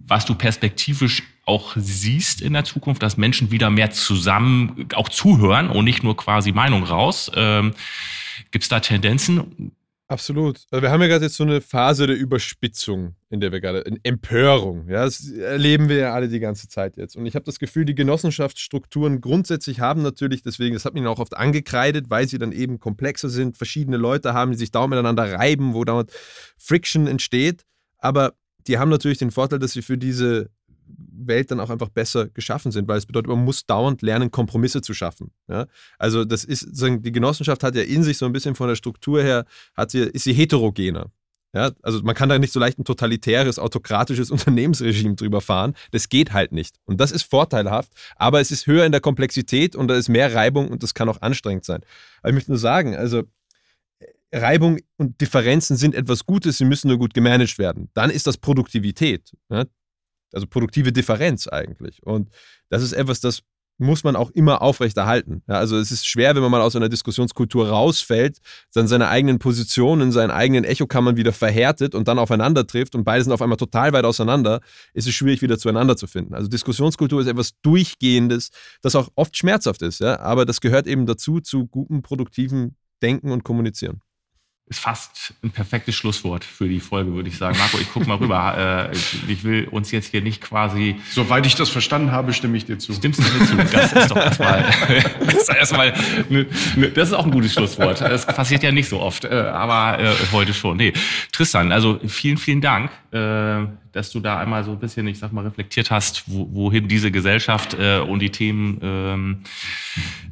was du perspektivisch auch siehst in der Zukunft, dass Menschen wieder mehr zusammen auch zuhören und nicht nur quasi Meinung raus? Ähm, Gibt es da Tendenzen? Absolut. Also wir haben ja gerade jetzt so eine Phase der Überspitzung, in der wir gerade, in Empörung. Ja, das erleben wir ja alle die ganze Zeit jetzt. Und ich habe das Gefühl, die Genossenschaftsstrukturen grundsätzlich haben natürlich, deswegen, das hat mich auch oft angekreidet, weil sie dann eben komplexer sind, verschiedene Leute haben, die sich dauernd miteinander reiben, wo dauernd Friction entsteht. Aber die haben natürlich den Vorteil, dass sie für diese Welt dann auch einfach besser geschaffen sind, weil es bedeutet, man muss dauernd lernen, Kompromisse zu schaffen. Ja? Also das ist, die Genossenschaft hat ja in sich so ein bisschen von der Struktur her, hat sie, ist sie heterogener. Ja? Also man kann da nicht so leicht ein totalitäres, autokratisches (laughs) Unternehmensregime drüber fahren. Das geht halt nicht. Und das ist vorteilhaft, aber es ist höher in der Komplexität und da ist mehr Reibung und das kann auch anstrengend sein. Aber ich möchte nur sagen, also Reibung und Differenzen sind etwas Gutes, sie müssen nur gut gemanagt werden. Dann ist das Produktivität. Ja? Also produktive Differenz eigentlich. Und das ist etwas, das muss man auch immer aufrechterhalten. Ja, also es ist schwer, wenn man mal aus einer Diskussionskultur rausfällt, dann seine eigenen Positionen in seinen eigenen Echokammern wieder verhärtet und dann aufeinander trifft und beide sind auf einmal total weit auseinander, ist es schwierig, wieder zueinander zu finden. Also Diskussionskultur ist etwas Durchgehendes, das auch oft schmerzhaft ist, ja, aber das gehört eben dazu, zu gutem, produktiven Denken und Kommunizieren ist fast ein perfektes Schlusswort für die Folge, würde ich sagen. Marco, ich gucke mal rüber. (laughs) Äh, ich will uns jetzt hier nicht quasi. Soweit ich das verstanden habe, stimme ich dir zu. Stimmst du mir zu? Das ist doch erstmal. (laughs) (laughs) das, ist erstmal das ist auch ein gutes Schlusswort. Das passiert ja nicht so oft, äh, aber äh, heute schon. Nee. Tristan, also vielen, vielen Dank, dass du da einmal so ein bisschen, ich sag mal, reflektiert hast, wo, wohin diese Gesellschaft äh, und die Themen ähm,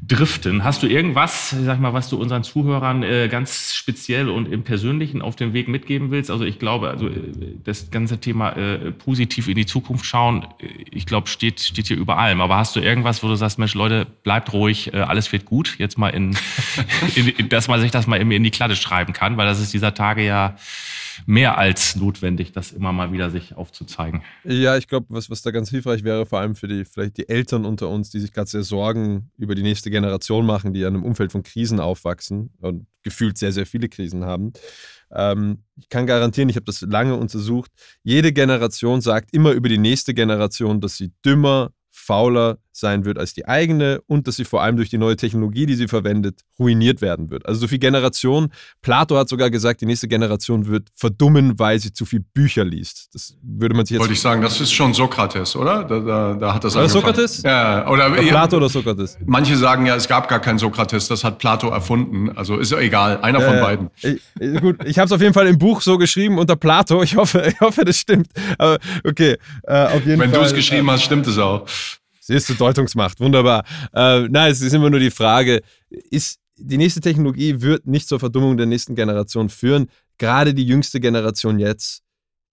driften. Hast du irgendwas, sag mal, was du unseren Zuhörern äh, ganz speziell und im Persönlichen auf dem Weg mitgeben willst? Also ich glaube, also äh, das ganze Thema äh, positiv in die Zukunft schauen, äh, ich glaube, steht, steht hier über allem. Aber hast du irgendwas, wo du sagst, Mensch, Leute, bleibt ruhig, äh, alles wird gut. Jetzt mal in, (laughs) in, in, dass man sich das mal in die Kladde schreiben kann, weil das ist dieser Tage ja mehr als notwendig, das immer mal wieder sich aufzuzeigen. Ja, ich glaube, was, was da ganz hilfreich wäre, vor allem für die, vielleicht die Eltern unter uns, die sich gerade sehr Sorgen über die nächste Generation machen, die in einem Umfeld von Krisen aufwachsen und gefühlt sehr, sehr viele Krisen haben. Ähm, ich kann garantieren, ich habe das lange untersucht, jede Generation sagt immer über die nächste Generation, dass sie dümmer, fauler sein wird als die eigene und dass sie vor allem durch die neue Technologie, die sie verwendet, ruiniert werden wird. Also so viel Generation. Plato hat sogar gesagt, die nächste Generation wird verdummen, weil sie zu viel Bücher liest. Das würde man sich jetzt. Wollte ich sagen, das ist schon Sokrates, oder? Da, da, da hat das War Sokrates? Ja, oder, oder Plato oder Sokrates? Manche sagen ja, es gab gar keinen Sokrates, das hat Plato erfunden. Also ist ja egal, einer von beiden. Ich, gut, ich habe es auf jeden Fall im Buch so geschrieben unter Plato. Ich hoffe, (laughs) ich hoffe, das stimmt. Aber okay, äh, auf jeden Wenn Fall. Wenn du es geschrieben äh, hast, stimmt es auch. Siehst du, Deutungsmacht, wunderbar. Äh, nein, es ist immer nur die Frage, ist, die nächste Technologie wird nicht zur Verdummung der nächsten Generation führen. Gerade die jüngste Generation jetzt,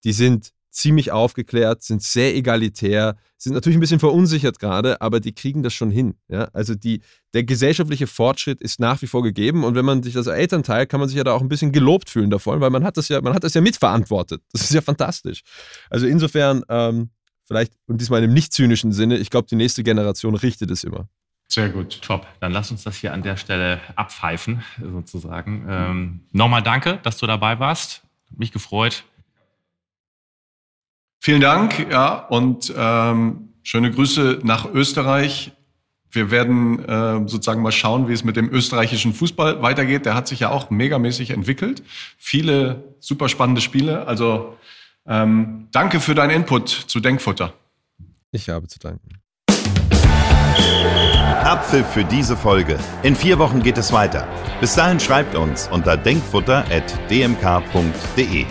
die sind ziemlich aufgeklärt, sind sehr egalitär, sind natürlich ein bisschen verunsichert gerade, aber die kriegen das schon hin. Ja? Also die, der gesellschaftliche Fortschritt ist nach wie vor gegeben und wenn man sich als Elternteil, kann man sich ja da auch ein bisschen gelobt fühlen davon, weil man hat das ja, man hat das ja mitverantwortet. Das ist ja fantastisch. Also insofern, ähm, vielleicht, und diesmal in einem nicht zynischen Sinne, ich glaube, die nächste Generation richtet es immer. Sehr gut. Top. Dann lass uns das hier an der Stelle abpfeifen, sozusagen. Ähm, Nochmal danke, dass du dabei warst. Mich gefreut. Vielen Dank, ja, und ähm, schöne Grüße nach Österreich. Wir werden äh, sozusagen mal schauen, wie es mit dem österreichischen Fußball weitergeht. Der hat sich ja auch megamäßig entwickelt. Viele super spannende Spiele. Also ähm, danke für deinen Input zu Denkfutter. Ich habe zu danken. Apfel für diese Folge. In vier Wochen geht es weiter. Bis dahin schreibt uns unter denkfutter.dmk.de.